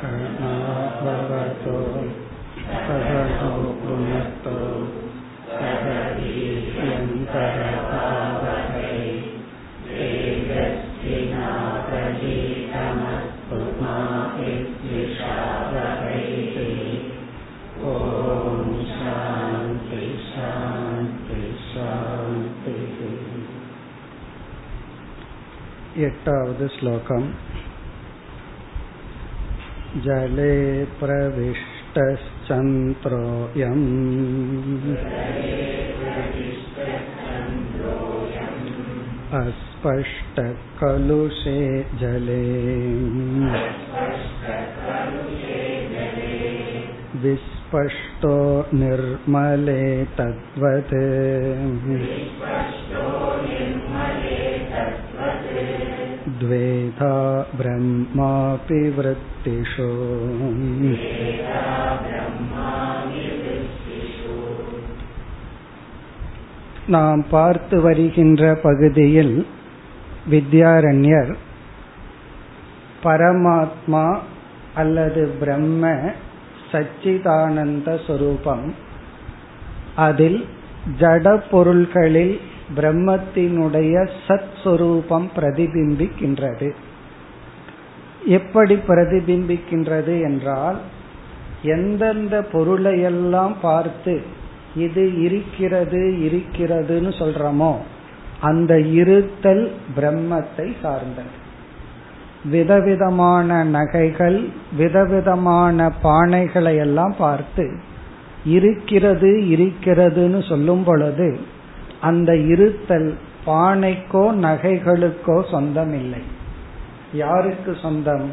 सकनाभवतो सहनो पुनस्तो सह वीर्यन्तरभावकै तेजस्विनाप्रदीतमस्तु मा विद्विषावहैः ॐ शान्ति शान्ति शान्तिः एटावद् श्लोकम् जले प्रविष्टश्चन्द्रोऽयम् अस्पष्टकलुषे जले विस्पष्टो निर्मले तद्वत् द्वेधा ब्रह्मापि वृत्तिषु நாம் பார்த்து வருகின்ற பகுதியில் வித்யாரண்யர் பரமாத்மா அல்லது பிரம்ம சச்சிதானந்த சொரூபம் அதில் ஜட பொருள்களில் பிரம்மத்தினுடைய சத் சுரூபம் பிரதிபிம்பிக்கின்றது. எப்படி பிரதிபிம்பிக்கின்றது என்றால் எந்தெந்த பொருளையெல்லாம் பார்த்து இது இருக்கிறது இருக்கிறதுன்னு சொல்றோமோ அந்த இருத்தல் பிரம்மத்தை சார்ந்தது. விதவிதமான நகைகள் விதவிதமான பானைகளை எல்லாம் பார்த்து இருக்கிறது இருக்கிறதுன்னு சொல்லும் பொழுது அந்த இருத்தல் பானைக்கோ நகைகளுக்கோ சொந்தம் இல்லை யாருக்கு சொந்தம்?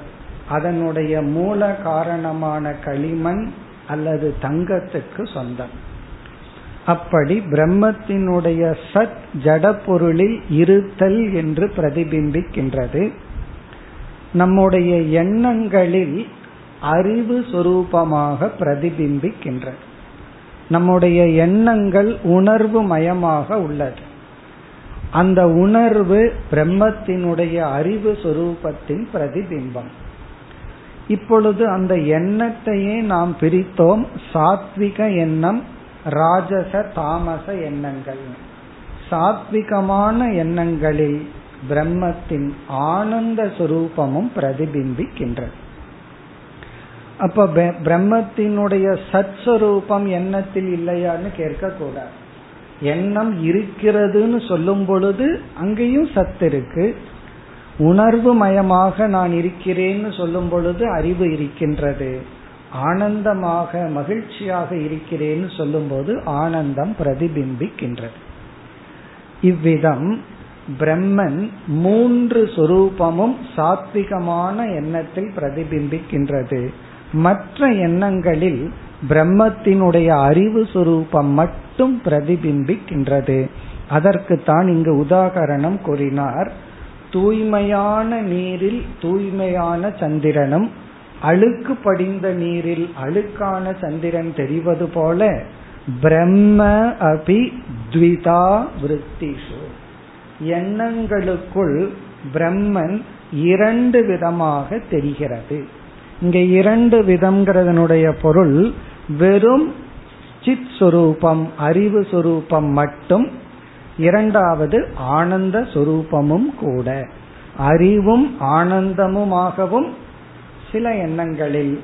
அதனுடைய மூல காரணமான களிமண் அல்லது தங்கத்துக்கு சொந்தம். அப்படி பிரம்மத்தினுடைய சத் ஜட பொருளில் இருத்தல் என்று பிரதிபிம்பிக்கின்றது. நம்முடைய எண்ணங்களில் அறிவு சுரூபமாக பிரதிபிம்பிக்கின்றது. நம்முடைய எண்ணங்கள் உணர்வு மயமாக உள்ளது. அந்த உணர்வு பிரம்மத்தினுடைய அறிவு சுரூபத்தின் பிரதிபிம்பம். இப்பொழுது அந்த எண்ணத்தையே நாம் பிரித்தோம். சாத்விக எண்ணம் ராஜச தாமச எண்ணங்கள். சாத்விகமான எண்ணங்களில் பிரம்மத்தின் ஆனந்த சுரூபமும் பிரதிபிம்பிக்கின்றது. அப்ப பிரம்மத்தினுடைய சத்ஸ்வரூபம் எண்ணத்தில் இல்லையான்னு கேட்க கூடாது. எண்ணம் இருக்கிறதுன்னு சொல்லும் பொழுது அங்கேயும் சத்து இருக்கு. உணர்வு மயமாக நான் இருக்கிறேன்னு சொல்லும் பொழுது அறிவு இருக்கின்றது. ஆனந்தமாக மகிழ்ச்சியாக இருக்கிறேன்னு சொல்லும்போது ஆனந்தம் பிரதிபிம்பிக்கின்றது. இவ்விதம் பிரம்மன் மூன்று சொரூபமும் சாத்விகமான எண்ணத்தில் பிரதிபிம்பிக்கின்றது. மற்ற எண்ணங்களில் பிரம்மத்தினுடைய அறிவு சுரூபம் மட்டும் பிரதிபிம்பிக்கின்றது. அதற்கு தான் இங்கு உதாகரணம் கூறினார். தூய்மையான நீரில் தூய்மையான சந்திரனும் அழுக்கு படிந்த நீரில் அழுக்கான சந்திரன் தெரிவது போல பிரம்ம அபி த்விதா விருத்திஷு. எண்ணங்களுக்குள் பிரம்மன் இரண்டு விதமாக தெரிகிறது. இங்க இரண்டு விதம்ங்கிறதனுடைய பொருள் வெறும் சித் சுரூபம் அறிவு சுரூபம் மட்டும் இரண்டாவது ஆனந்த சுரூபமும் கூட. அறிவும் ஆனந்தமுமாகவும் சில எண்ணங்களில்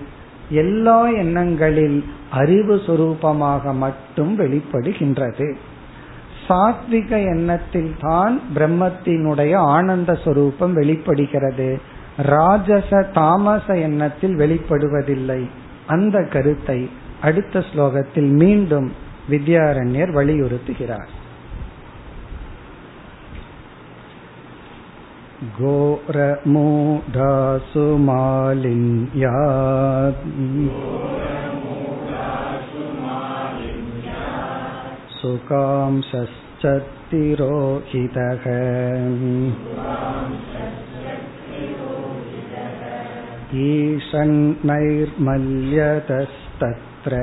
எல்லா எண்ணங்களில் அறிவு சுரூபமாக மட்டும் வெளிப்படுகின்றது. சாத்விக எண்ணத்தில் தான் பிரம்மத்தினுடைய ஆனந்த சுரூபம் வெளிப்படுகிறது. ராஜச தாமச எண்ணத்தில் வெளிப்படுவதில்லை அந்த கருத்தை அடுத்த ஸ்லோகத்தில் மீண்டும் வித்யாரண்யர் வலியுறுத்துகிறார் घोरमूढासु मालिन्यात् सुकांशश्च तिरोहितः ईषन्नैर्मल्यतस्तत्र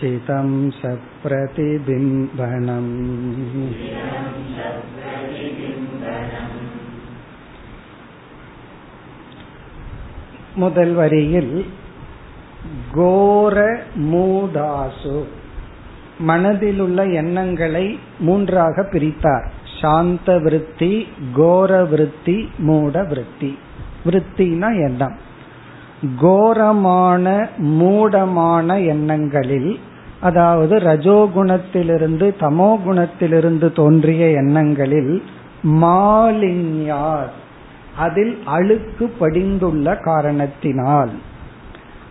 चितं सप्रतिबिम्बनम् முதல் வரியில் கோர மூதாசு மனதிலுள்ள எண்ணங்களை மூன்றாக பிரித்தார். சாந்த விருத்தி கோர விருத்தி மூட விருத்தி விருத்தினா எண்ணம். கோரமான மூடமான எண்ணங்களில் அதாவது ரஜோகுணத்திலிருந்து தமோ குணத்திலிருந்து தோன்றிய எண்ணங்களில் மாலின்யார் அதில் அழுக்கு படிந்துள்ள காரணத்தினால்.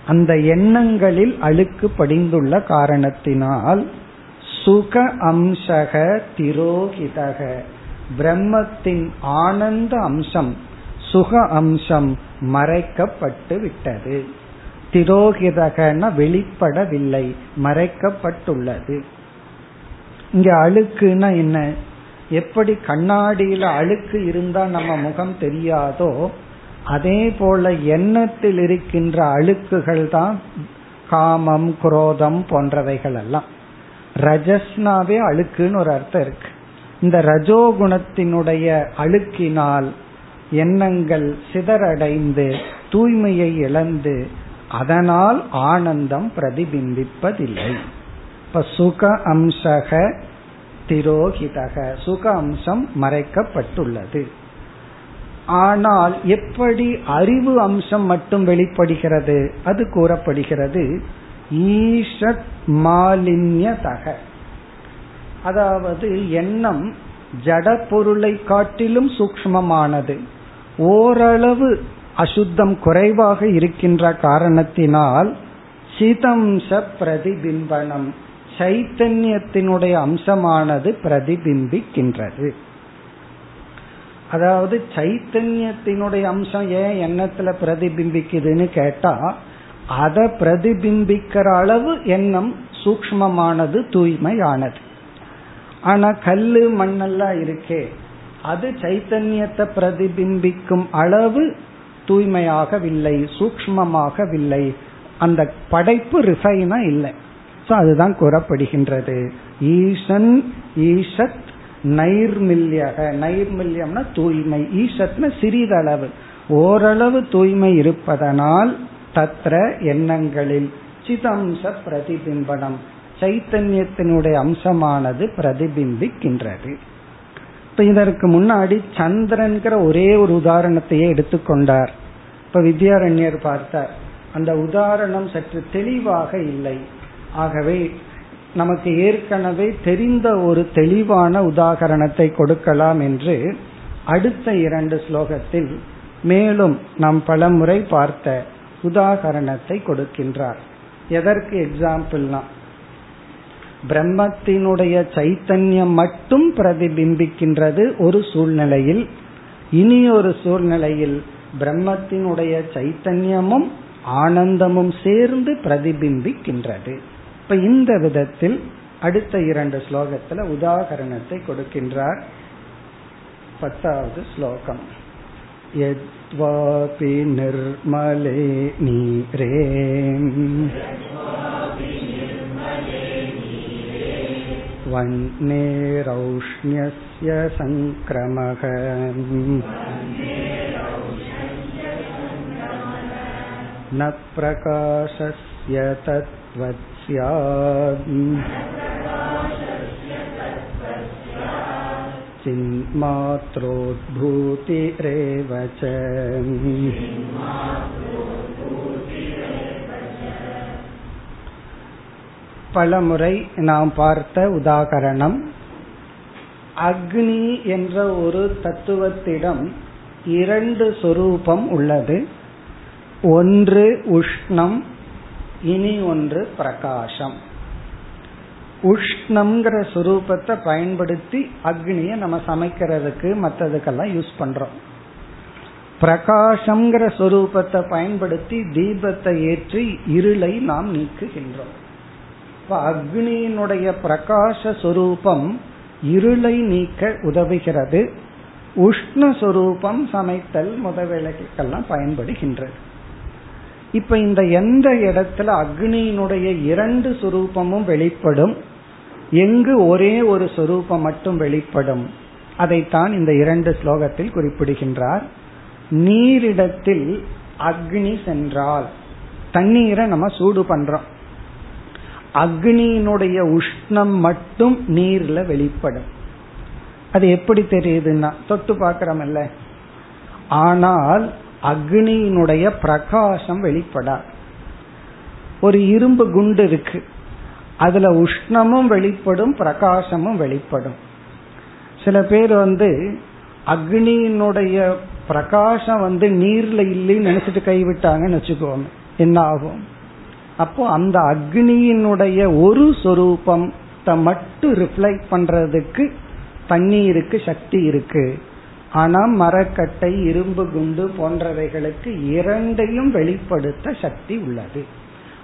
அந்த எண்ணங்களில் அழுக்கு படிந்துள்ள காரணத்தினால் சுக அம்சக திரோகிதக. பிரம்மத்தின் ஆனந்த அம்சம் சுக அம்சம் மறைக்கப்பட்டு விட்டது திரோகிதகன வெளிப்படவில்லை மறைக்கப்பட்டுள்ளது. இங்க அழுக்குன்னா என்ன? எப்படி கண்ணாடியில அழுக்கு இருந்தா நம்ம முகம் தெரியாதோ அதே போல எண்ணத்தில் இருக்கின்ற அழுக்குகள் தான் காமம் குரோதம் போன்றவைகள் எல்லாம். ரஜஸ்னாவே அழுக்குன்னு ஒரு அர்த்தம் இருக்கு. இந்த ரஜோகுணத்தினுடைய அழுக்கினால் எண்ணங்கள் சிதறடைந்து தூய்மையை இழந்து அதனால் ஆனந்தம் பிரதிபிம்பிப்பதில்லை. இப்ப சுக அம்சக திரோகிதக. சுக அம்சம் மறைக்கப்பட்டுள்ளது. ஆனால் எப்படி அறிவு அம்சம் மட்டும் வெளிப்படுகிறது? அது கூறப்படுகிறது. ஈஷத் மாலின்யதக. அதாவது எண்ணம் ஜட பொருளை காட்டிலும் சூக்மமானது ஓரளவு அசுத்தம் குறைவாக இருக்கின்ற காரணத்தினால் சிதம்ச பிரதிபிம்பனம் சைத்தன்யத்தினுடைய அம்சமானது பிரதிபிம்பிக்கின்றது. அதாவது சைத்தன்யத்தினுடைய அம்சம் ஏன் எண்ணத்துல பிரதிபிம்பிக்குதுன்னு கேட்டா அதை பிரதிபிம்பிக்கிற அளவு எண்ணம் சூக்மமானது தூய்மையானது. ஆனா கல்லு மண்ணெல்லாம் இருக்கே. அது சைத்தன்யத்தை பிரதிபிம்பிக்கும் அளவு தூய்மையாகவில்லை சூக்மமாகவில்லை அந்த படைப்பு ரிஃபைனா இல்லை. ஸோ அதுதான் கூறப்படுகின்றது. ஈசன் ஈஷத் நைர்மில்யக. நைர்மில்யம்னா தூய்மை. ஈசத்னா சிறிதளவு. ஓரளவு தூய்மை இருப்பதனால் தத்ர எண்ணங்களில் சிதம்ச பிரதிபிம்பனம். சைத்தன்யத்தினுடைய அம்சமானது பிரதிபிம்பிக்கின்றது. இப்ப இதற்கு முன்னாடி சந்திரன்கிற ஒரே ஒரு உதாரணத்தையே எடுத்துக்கொண்டார். இப்ப வித்யாரண்யர் பார்த்தார். அந்த உதாரணம் சற்று தெளிவாக இல்லை. ஆகவே நமக்கு ஏற்கனவே தெரிந்த ஒரு தெளிவான உதாகரணத்தை கொடுக்கலாம் என்று அடுத்த இரண்டு ஸ்லோகத்தில் மேலும் நாம் பலமுறை பார்த்த உதாகரணத்தை கொடுக்கின்றார். எதற்கு எக்ஸாம்பிள்னா பிரம்மத்தினுடைய சைத்தன்யம் மட்டும் பிரதிபிம்பிக்கின்றது ஒரு சூழ்நிலையில். இனி ஒரு சூழ்நிலையில் பிரம்மத்தினுடைய சைத்தன்யமும் ஆனந்தமும் சேர்ந்து பிரதிபிம்பிக்கின்றது. இப்ப இந்த விதத்தில் அடுத்த இரண்டு ஸ்லோகத்துல உதாகரணத்தை கொடுக்கின்றார். பத்தாவது ஸ்லோகம். यद्वापि निर्मले नीरे वह्नेरौष्ण्यस्य सङ्क्रमः न प्रकाशस्य तत्त्वत् स्यात् चिन्मात्रोद्भूतिरेव च பலமுறை நாம் பார்த்த உதாகரணம் அக்னி என்ற ஒரு தத்துவத்திடம் இரண்டு சொரூபம் உள்ளது ஒன்று உஷ்ணம் இனி ஒன்று பிரகாசம் உஷ்ணம்ங்கிற சுரூபத்தை பயன்படுத்தி அக்னியை நம்ம சமைக்கிறதுக்கு மற்றதுக்கெல்லாம் யூஸ் பண்றோம். பிரகாசம்ங்கிற சொரூபத்தை பயன்படுத்தி தீபத்தை ஏற்றி இருளை நாம் நீக்குகின்றோம். இப்ப அக்னியினுடைய பிரகாச சொரூபம் இருளை நீக்க உதவுகிறது. உஷ்ணஸ்வரூபம் சமைத்தல் முதவேளைக்கெல்லாம் பயன்படுகின்றது. இப்ப இந்த எந்த இடத்துல அக்னியினுடைய இரண்டு சுரூபமும் வெளிப்படும் எங்கு ஒரே ஒரு சொரூபம் மட்டும் வெளிப்படும். அதைத்தான் இந்த இரண்டு ஸ்லோகத்தில் குறிப்பிடுகின்றார். நீரிடத்தில் அக்னி சென்றால் தண்ணீரை நம்ம சூடு பண்றோம். அக்னியினுடைய உஷ்ணம் மட்டும் நீர்ல வெளிப்படும். அது எப்படி தெரியுதுன்னா தொட்டு பார்க்கிறோம்ல ஆனால் அக்னியினுடைய பிரகாசம் வெளிப்படாது. ஒரு இரும்பு குண்டு இருக்கு. அதுல உஷ்ணமும் வெளிப்படும் பிரகாசமும் வெளிப்படும். சில பேர் வந்து அக்னியினுடைய பிரகாசம் வந்து நீர்ல இல்லைன்னு நினைச்சிட்டு கைவிட்டாங்கன்னு வச்சுக்கோங்க. என்ன ஆகும்? அப்போ அந்த அக்னியினுடைய ஒரு சொரூபம் மட்டும் ரிஃப்ளெக்ட் பண்றதுக்கு தண்ணீருக்கு சக்தி இருக்கு. ஆனா மரக்கட்டை இரும்பு குண்டு போன்றவைகளுக்கு இரண்டையும் வெளிப்படுத்த சக்தி உள்ளது.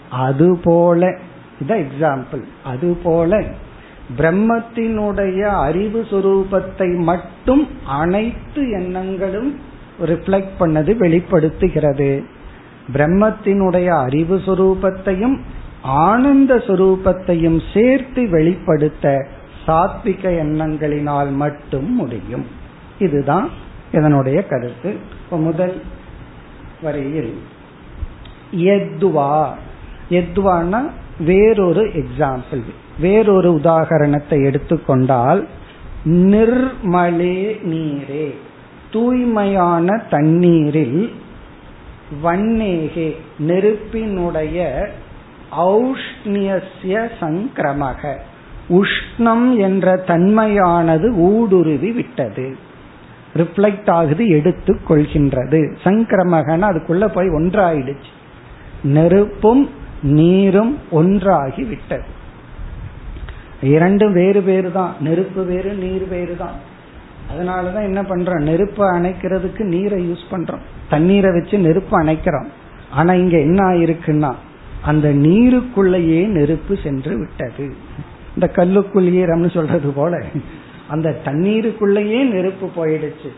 அதுபோல இதான் எக்ஸாம்பிள் அதுபோல பிரம்மத்தினுடைய அறிவு சுரூபத்தை மட்டும் அனைத்து எண்ணங்களும் ரிஃப்ளெக்ட் பண்ணது வெளிப்படுத்துகிறது. பிரம்மத்தினுடைய அறிவு சுரூபத்தையும் ஆனந்த சுரூபத்தையும் சேர்த்து வெளிப்படுத்த சாத்விக எண்ணங்களினால் மட்டும் முடியும். இதுதான் இதனுடைய கருத்து. முதல் வரையில் எத்வா. எத்வான்னா வேறொரு எக்ஸாம்பிள் வேறொரு உதாகரணத்தை எடுத்துக்கொண்டால் நிர்மலே நீரே தூய்மையான தண்ணீரில் வன்னேகே நெருப்பினுடைய ஔஷ்ணியசிய சங்கிரமக உஷ்ணம் என்ற தன்மையானது ஊடுருவி விட்டது. ரிஃப்ளெக்ட் ஆகுது எடுத்து கொள்கின்றது சங்கிரமகன அதுக்குள்ள போய் ஒன்றாயிடுச்சு. நெருப்பும் நீரும் ஒன்றாகி விட்டது இரண்டும் வேறு வேறு தான். நெருப்பு வேறு நீர் வேறு தான். அதனாலதான் என்ன பண்றோம்? நெருப்பை அணைக்கிறதுக்கு நீரை யூஸ் பண்றோம். தண்ணீரை வச்சு நெருப்பு அணைக்கிறோம். ஆனா இங்க என்ன ஆயிருக்குன்னா அந்த நீருக்குள்ளேயே நெருப்பு சென்று விட்டது. இந்த கல்லுக்குள் ஈரம்னு சொல்றது போல அந்த தண்ணீருக்குள்ளேயே நெருப்பு போயிடுச்சு.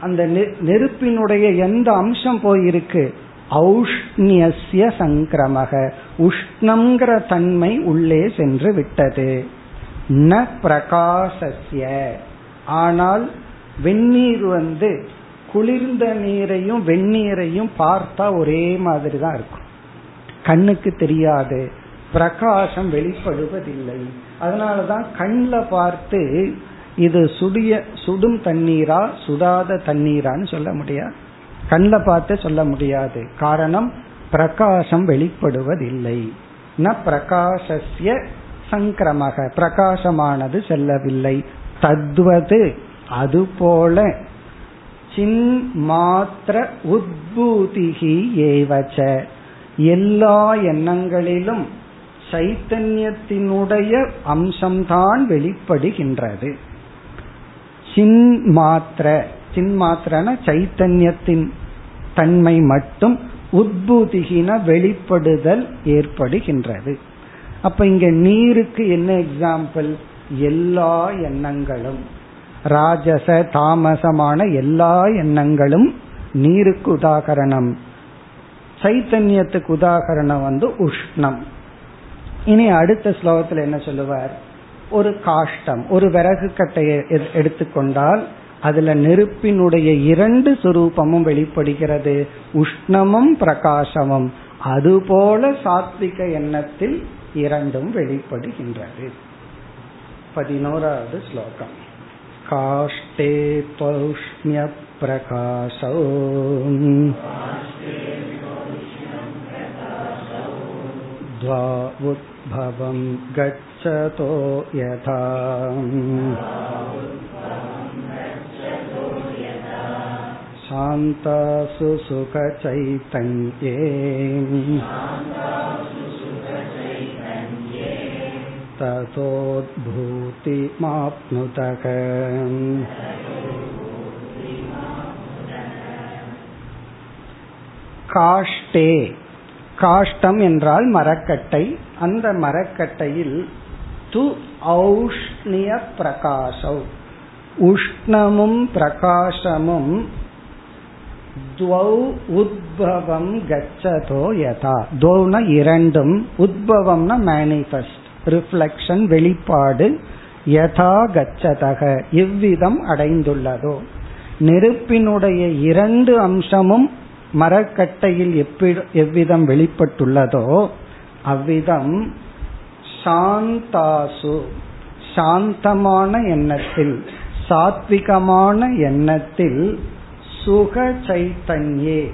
அந்த நெருப்பினுடைய எந்த அம்சம் போயிருக்கு? ஔஷ்ணியசிய சங்கிரமக. உஷ்ணங்கிற தன்மை உள்ளே சென்று விட்டது. ந பிரகாசசிய ஆனால் வெந்நீர் வந்து குளிர்ந்த நீரையும் வெந்நீரையும் பார்த்தா ஒரே மாதிரி தான் இருக்கும். கண்ணுக்கு தெரியாது. பிரகாசம் வெளிப்படுவதில்லை. அதனாலதான் கண்ணில் பார்த்து இது சுடிய சுடும் தண்ணீரா சுடாத தண்ணீரான்னு சொல்ல முடியாது. கண்ணில் பார்த்து சொல்ல முடியாது. காரணம் பிரகாசம் வெளிப்படுவதில்லை. ந பிரகாசிய சங்கிரமக. பிரகாசமானது செல்லவில்லை. தத்வது அதுபோல சின் மாத்திர உத்பூதிகி ஏவச்ச. எல்லா எண்ணங்களிலும் சைத்தன்யத்தினுடைய அம்சம்தான் வெளிப்படுகின்றது. சின் மாத்திர சின் மாத்திரன சைத்தன்யத்தின் தன்மை மட்டும் உத்பூதிகின வெளிப்படுதல் ஏற்படுகின்றது. அப்ப இங்க நீருக்கு என்ன எக்ஸாம்பிள் எல்லா எண்ணங்களும். ராஜச தாமசமான எல்லா எண்ணங்களும் நீருக்கு உதாகரணம். சைத்தன்யத்துக்கு உதாகரணம் வந்து உஷ்ணம். இனி அடுத்த ஸ்லோகத்தில் என்ன சொல்லுவார்? ஒரு காஷ்டம் ஒரு விறகு கட்டையை எடுத்துக்கொண்டால் அதுல நெருப்பினுடைய இரண்டு சுரூபமும் வெளிப்படுகிறது உஷ்ணமும் பிரகாசமும் அதுபோல சாத்விக எண்ணத்தில் இரண்டும் வெளிப்படுகின்றது பதினோராவது ஸ்லோகம் काष्टे त्वौष्ण्यप्रकाशौ द्वावुद्भवं गच्छतो यथा शान्तासु सुखचैतन्ये ततोद्भूतिमाप्नुतः காஷ்டே காஷ்டம் என்றால் மரக்கட்டை அந்த மரக்கட்டையில் து ஔஷ்ணிய பிரகாசம் உஷ்ணமும் பிரகாசமும் துவௌ உத்பவம் கச்சதோ யதா. துவௌன இரண்டும் உத்பவம்னா மேனிஃபெஸ்ட் ரிஃப்ளெக்ஷன் வெளிப்பாடு யதா கச்சதக இவ்விதம் அடைந்துள்ளதோ. நெருப்பினுடைய இரண்டு அம்சமும் மரக்கட்டையில் எவ்விதம் வெளிப்பட்டுள்ளதோ அவ்விதம் சாந்தாசு சாந்தமான எண்ணத்தில் சாத்விகமான எண்ணத்தில் சுக சைத்தன்யே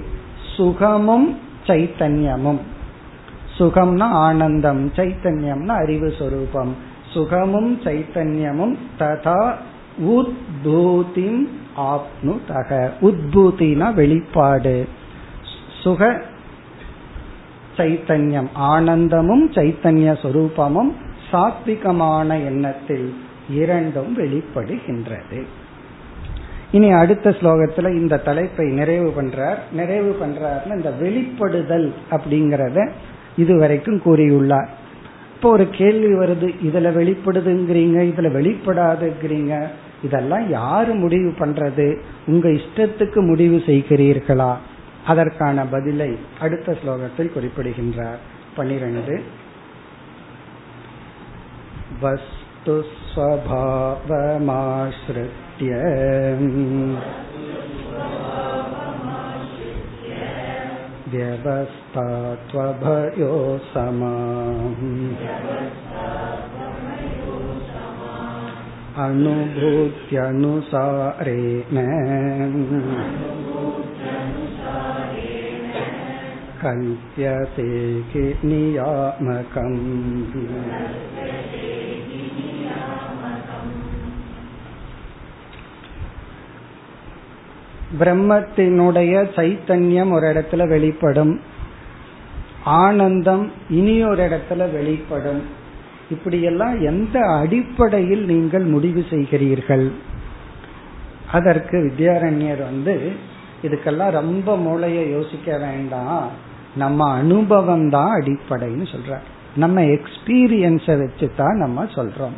சுகமும் சைத்தன்யமும். சுகம்னா ஆனந்தம் சைத்தன்யம்னா அறிவு சொரூபம். சுகமும் சைத்தன்யமும் ததா உத்பூதிம் ஆப்னு தக உத்பூத்தினா வெளிப்பாடு. சுக சைத்தன்யம் ஆனந்தமும் சைத்தன்ய சொரூபமும் சாத்விகமான எண்ணத்தில் இரண்டும் வெளிப்படுகின்றது. இனி அடுத்த ஸ்லோகத்துல இந்த தலைப்பை நிறைவு பண்றார் நிறைவு பண்றாருன்னு இந்த வெளிப்படுதல் அப்படிங்கறத இதுவரைக்கும் கூறியுள்ளார் இப்போ ஒரு கேள்வி வருது இதுல வெளிப்படுதுங்கிறீங்க இதுல வெளிப்படாதுங்கிறீங்க இதெல்லாம் யாரு முடிவு பண்றது உங்க இஷ்டத்துக்கு முடிவு செய்கிறீர்களா அதற்கான பதிலை அடுத்த ஸ்லோகத்தில் குறிப்பிடுகின்றார் பனிரெண்டு वस्तु स्वभावमाश्रित्य व्यवस्था त्वभयो समा अनुभूत्यनुसारेण कल्प्यते नियामकम् பிரம்மத்தினுடைய சைத்தன்யம் ஒரு இடத்துல வெளிப்படும். ஆனந்தம் இனி ஒரு இடத்துல வெளிப்படும். இப்படியெல்லாம் எந்த அடிப்படையில் நீங்கள் முடிவு செய்கிறீர்கள்? அதற்கு வித்யாரண்யர் வந்து இதுக்கெல்லாம் ரொம்ப மூளைய யோசிக்க வேண்டாம். நம்ம அனுபவம் தான் அடிப்படைன்னு சொல்ற நம்ம எக்ஸ்பீரியன்ஸை வச்சு தான் நம்ம சொல்றோம்.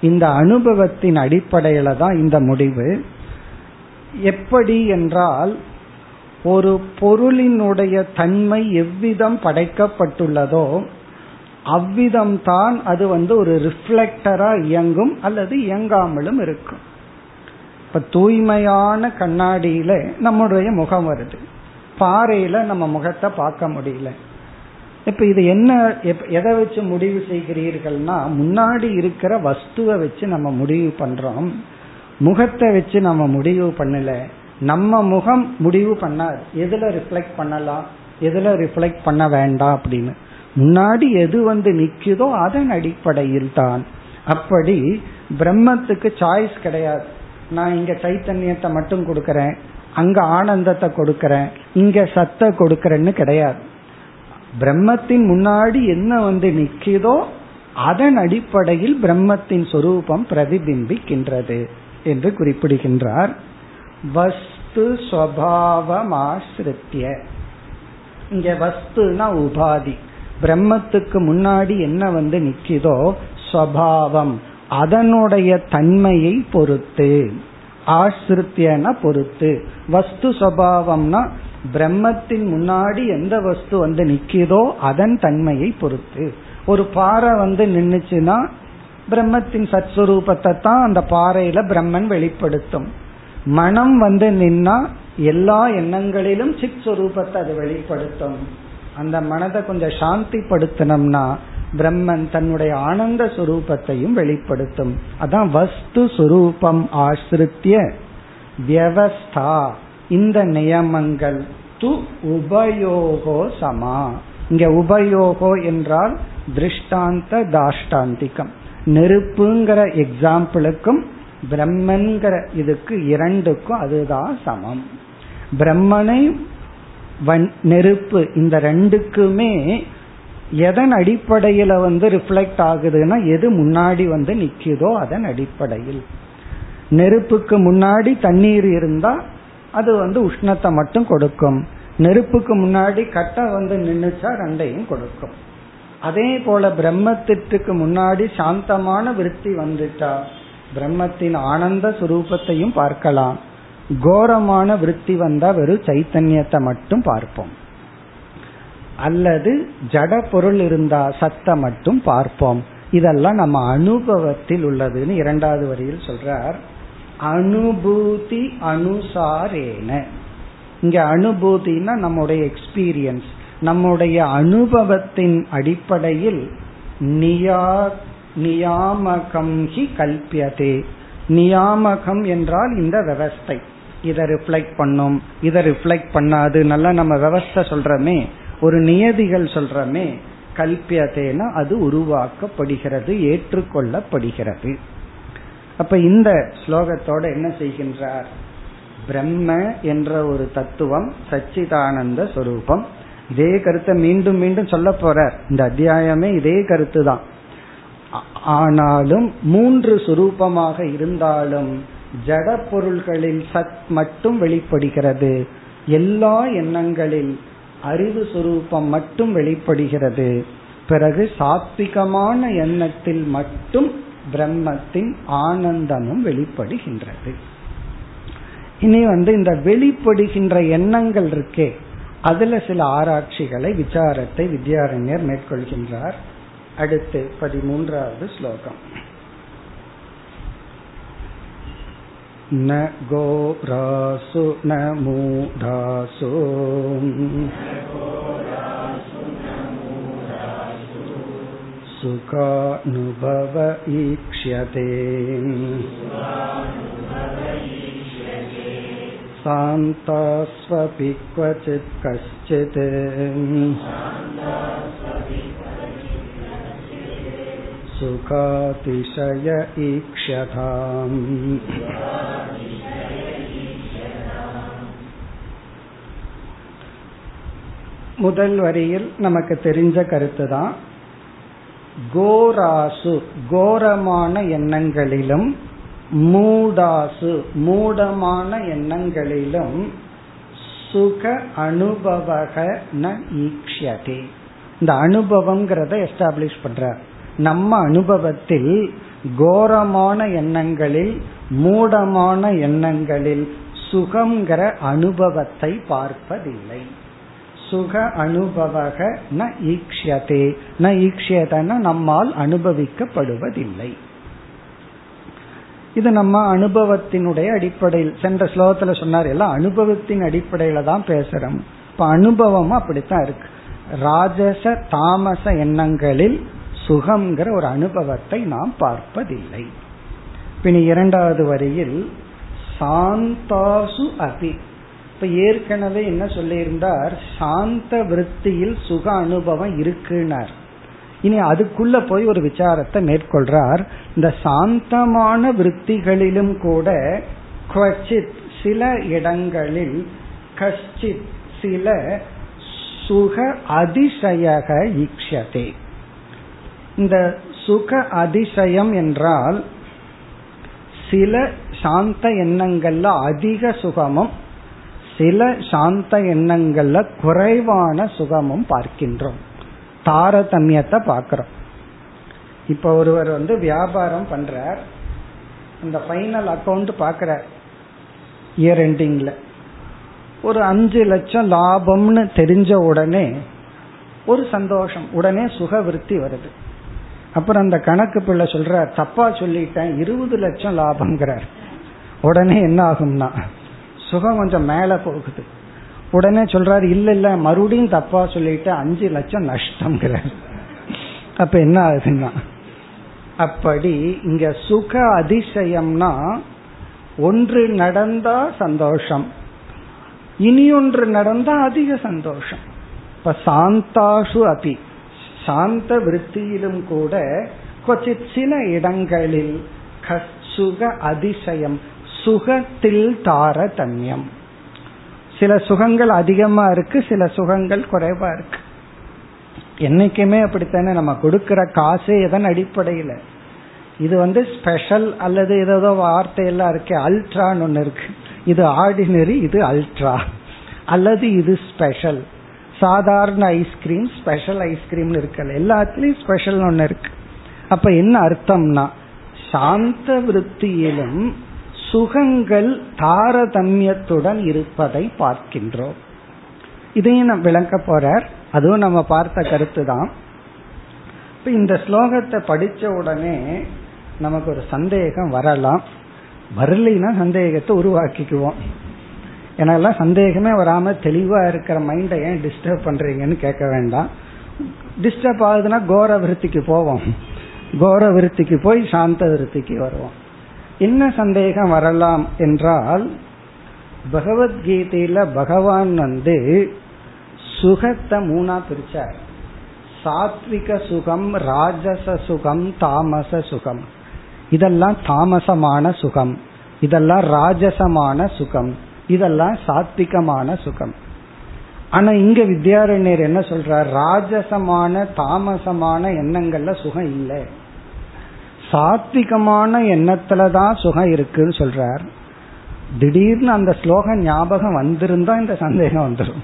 இந்த அனுபவத்தின் அடிப்படையில தான் இந்த முடிவு. எப்படி என்றால் ஒரு பொருளினுடைய தன்மை எவ்விதம் படைக்கப்பட்டுள்ளதோ அவ்விதம் தான் அது வந்து ஒரு ரிஃப்ளெக்டரா இயங்கும் அல்லது இயங்காமலும் இருக்கும். இப்ப தூய்மையான கண்ணாடியில நம்முடைய முகம் வருது. பாறையில நம்ம முகத்தை பார்க்க முடியல. இப்ப இது என்ன எதை வச்சு முடிவு செய்கிறீர்கள்னா முன்னாடி இருக்கிற வஸ்துவை வச்சு நம்ம முடிவு பண்றோம். முகத்தை வச்சு நம்ம முடிவு பண்ணல. நம்ம முகம் முடிவு பண்ணாது எதுல ரிஃப்ளெக்ட் பண்ணலாம்? எதுல ரிஃப்ளெக்ட் பண்ண வேண்டாம் அப்படின்னு. முன்னாடி எது வந்து நிக்குதோ அதன் அடிப்படையில் தான். அப்படி பிரம்மத்துக்கு சாய்ஸ் கிடையாது. நான் இங்க சைத்தன்யத்தை மட்டும் கொடுக்கறேன். அங்க ஆனந்தத்தை கொடுக்கறேன். இங்க சத்த கொடுக்கறேன்னு கிடையாது. பிரம்மத்தின் முன்னாடி என்ன வந்து நிக்குதோ அதன் அடிப்படையில் பிரம்மத்தின் சொரூபம் பிரதிபிம்பிக்கின்றது. என்று குறிப்பிடுகின்றார். வஸ்து ஸ்வபாவமாசிரித்திய இங்க வஸ்துனா உபாதி. பிரம்மத்துக்கு முன்னாடி என்ன வந்து நிக்கிதோ ஸ்வபாவம். அதனுடைய தன்மையை பொறுத்து. ஆசிரித்தியன பொறுத்து. வஸ்து சுவாவம்னா பிரம்மத்தின் முன்னாடி எந்த வஸ்து வந்து நிக்கிதோ அதன் தன்மையை பொறுத்து. ஒரு பாறை வந்து நின்னுச்சுன்னா பிரம்மத்தின் சத்ஸ்வரூபத்தை தான் அந்த பாறையில பிரம்மன் வெளிப்படுத்தும். மனம் வந்து நின்னா எல்லா எண்ணங்களிலும் சித் சுரூபத்தை அது வெளிப்படுத்தும். அந்த மனதை கொஞ்சம் சாந்தி படுத்தினோம்னா பிரம்மன் தன்னுடைய ஆனந்த சுரூபத்தையும் வெளிப்படுத்தும். அதான் வஸ்து சுரூபம் ஆசிரித்திய வியவஸ்தா. இந்த நியமங்கள் து உபயோகோ சமா. இங்க உபயோகோ என்றால் திருஷ்டாந்த தாஷ்டாந்திகம். நெருப்புங்கிற எக்ஸாம்பிளுக்கும் பிரம்மன்கிற இதுக்கு இரண்டுக்கும் அதுதான் சமம். பிரம்மனை நெருப்பு இந்த ரெண்டுக்குமே எதன் அடிப்படையில வந்து ரிஃப்ளெக்ட் ஆகுதுன்னா எது முன்னாடி வந்து நிக்குதோ அதன் அடிப்படையில். நெருப்புக்கு முன்னாடி தண்ணீர் இருந்தா அது வந்து உஷ்ணத்தை மட்டும் கொடுக்கும். நெருப்புக்கு முன்னாடி கட்டை வந்து நின்றுச்சா ரெண்டையும் கொடுக்கும். அதே போல பிரம்மத்திற்கு முன்னாடி சாந்தமான விருத்தி வந்துட்டா பிரம்மத்தின் ஆனந்த சுரூபத்தையும் பார்க்கலாம். கோரமான விருத்தி வந்தா வெறும் சைத்தன்யத்தை மட்டும் பார்ப்போம். அல்லது ஜட பொருள் இருந்தா சத்த மட்டும் பார்ப்போம். இதெல்லாம் நம்ம அனுபவத்தில் உள்ளதுன்னு இரண்டாவது வரியில் சொல்றார். அனுபூதி அனுசாரேன. இங்க அனுபூதினா நம்முடைய எக்ஸ்பீரியன்ஸ் நம்முடைய அனுபவத்தின் அடிப்படையில் நியா நியாமகம் ஹி கல்பியதே. நியாமகம் என்றால் இந்த விவஸ்தை. இதை ரிஃப்ளெக்ட் பண்ணும் இதை ரிஃப்ளெக்ட் பண்ணாது நல்லா நம்ம விவஸ்தை சொல்றமே ஒரு நியதிகள் சொல்றமே கல்பியதேனா அது உருவாக்கப்படுகிறது ஏற்றுக்கொள்ளப்படுகிறது. அப்ப இந்த ஸ்லோகத்தோட என்ன செய்கின்றார்? பிரம்ம என்ற ஒரு தத்துவம் சச்சிதானந்த சொரூபம் இதே கருத்தை மீண்டும் மீண்டும் சொல்ல போறார் இந்த அத்தியாயமே இதே கருத்து தான் ஆனாலும் மூன்று சுரூபமாக இருந்தாலும் ஜட பொருள்களில் சத் மட்டும் வெளிப்படுகிறது. எல்லா எண்ணங்களில் அறிவு சுரூபம் மட்டும் வெளிப்படுகிறது. பிறகு சாத்விகமான எண்ணத்தில் மட்டும் பிரம்மத்தின் ஆனந்தமும் வெளிப்படுகின்றது. இனி வந்து இந்த வெளிப்படுகின்ற எண்ணங்கள் இருக்கே. அதுல சில ஆராய்ச்சிகளை விசாரத்தை வித்யாரண்யர் மேற்கொள்கின்றார் அடுத்து பதிமூன்றாவது ஸ்லோகம் न घोरासु न मूढासु सुखानुभव ईक्ष्यते शान्तास्वपि क्वचित् कश्चित् सुखातिशय ईक्ष्यताम् முதல் வரியில் நமக்கு தெரிஞ்ச கருத்து தான் கோராசு கோரமான எண்ணங்களிலும் மூடாசு மூடமான எண்ணங்களிலும் சுக அனுபவக ந ஈக்ஷதே இந்த அனுபவம்ங்கிறத எஸ்டாப்ளிஷ் பண்றார் நம்ம அனுபவத்தில் கோரமான எண்ணங்களில் மூடமான எண்ணங்களில் சுகங்கிற அனுபவத்தை பார்ப்பதில்லை. சுக அனுபவக ந ஈக்ஷதே ந ஈக்ஷதன நம்மால் அனுபவிக்கப்படுவதில்லை. இது நம்ம அனுபவத்தினுடைய அடிப்படையில் சென்ற ஸ்லோகத்துல சொன்னார் எல்லாம் அனுபவத்தின் அடிப்படையில தான் பேசுறோம். இப்ப அனுபவம் அப்படித்தான் இருக்கு. ராஜச தாமச எண்ணங்களில் சுகம்ங்கிற ஒரு அனுபவத்தை நாம் பார்ப்பதில்லை. பின் இரண்டாவது வரியில் சாந்தாசு அபி. இப்ப ஏற்கனவே என்ன சொல்லியிருந்தார்? சாந்த விருத்தியில் சுக அனுபவம் இருக்குனார் இனி அதுக்குள்ள போய் ஒரு விசாரத்தை மேற்கொள்றார். இந்த சாந்தமான விற்த்திகளிலும் கூட சில இடங்களில் கஷ்டித் சில சுக அதிசயக ஈக்ஷதே. இந்த சுக அதிசயம் என்றால் சில சாந்த எண்ணங்கள்ல அதிக சுகமும் சில சாந்த எண்ணங்கள்ல குறைவான சுகமும் பார்க்கின்றோம். தாரதமியத்தை பார்க்கிறோம். இப்ப ஒருவர் வந்து வியாபாரம் பண்றார். அந்த ஃபைனல் அக்கௌண்ட் பாக்கிறார் இயர் எண்டிங்ல ஒரு அஞ்சு லட்சம் லாபம்னு தெரிஞ்ச உடனே ஒரு சந்தோஷம். உடனே சுக விருத்தி வருது. அப்புறம் அந்த கணக்கு பிள்ளை சொல்ற தப்பா சொல்லிட்டேன். இருபது லட்சம் லாபம்ங்கிறார். உடனே என்ன ஆகும்னா சுகம் கொஞ்சம் மேல போகுது. உடனே சொல்றாரு இல்ல இல்ல மறுபடியும் தப்பா சொல்லிட்டு அஞ்சு லட்சம் நஷ்டம்ங்கிறார். அப்ப என்ன ஆகுதுன்னா அப்படி இங்க சுக அதிசயம்னா ஒன்று நடந்தா சந்தோஷம் இனி ஒன்று நடந்தா அதிக சந்தோஷம். இப்ப சாந்தாசு அபி சாந்த விருத்தியிலும் கூட கொச்சித் சில இடங்களில் சுக அதிசயம் சுகத்தில் தாரதமியம். சில சுகங்கள் அதிகமா இருக்கு சில சுகங்கள் குறைவா இருக்கு. என்னைக்குமே அப்படித்தானே நம்ம கொடுக்கிற காசே எதன் அடிப்படையில? இது வந்து ஸ்பெஷல் அல்லது ஏதோ வார்த்தையெல்லாம் இருக்கு அல்ட்ரான்னு ஒன்று இருக்கு. இது ஆர்டினரி இது அல்ட்ரா அல்லது இது ஸ்பெஷல் சாதாரண ஐஸ்கிரீம் ஸ்பெஷல் ஐஸ்கிரீம்னு இருக்கல. எல்லாத்துலயும் ஸ்பெஷல் ஒன்று இருக்கு. அப்ப என்ன அர்த்தம்னா சாந்த விருத்தியிலும் சுகங்கள் தாரதமியத்துடன் இருப்பதை பார்க்கின்றோம். இதையும் நம்ம விளக்க போறார். அதுவும் நம்ம பார்த்த கருத்து தான் இந்த ஸ்லோகத்தை படிச்ச உடனே நமக்கு ஒரு சந்தேகம் வரலாம். வரலைன்னா சந்தேகத்தை உருவாக்கிக்குவோம். எனக்கெல்லாம் சந்தேகமே வராம தெளிவா இருக்கிற மைண்டை ஏன் டிஸ்டர்ப் பண்றீங்கன்னு கேட்க வேண்டாம். டிஸ்டர்ப் ஆகுதுன்னா கோர விருத்திக்கு போவோம். கோர விருத்திக்கு போய் சாந்த விருத்திக்கு வருவோம். என்ன சந்தேகம் வரலாம் என்றால் பகவத்கீதையில பகவான் வந்து சுகத்தை மூணா பிரிச்சார். சாத்விக சுகம் ராஜச சுகம் தாமச சுகம். இதெல்லாம் தாமசமான சுகம். இதெல்லாம் ராஜசமான சுகம். இதெல்லாம் சாத்விகமான சுகம். ஆனா இங்க வித்யாரண்யர் என்ன சொல்றார்? ராஜசமான தாமசமான எண்ணங்கள்ல சுகம் இல்லை. சாத்விகமான எண்ணத்துலதான் சுகம் இருக்குன்னு சொல்றார். திடீர்னு அந்த ஸ்லோகம் ஞாபகம் வந்திருந்தா இந்த சந்தேகம் வந்துடும்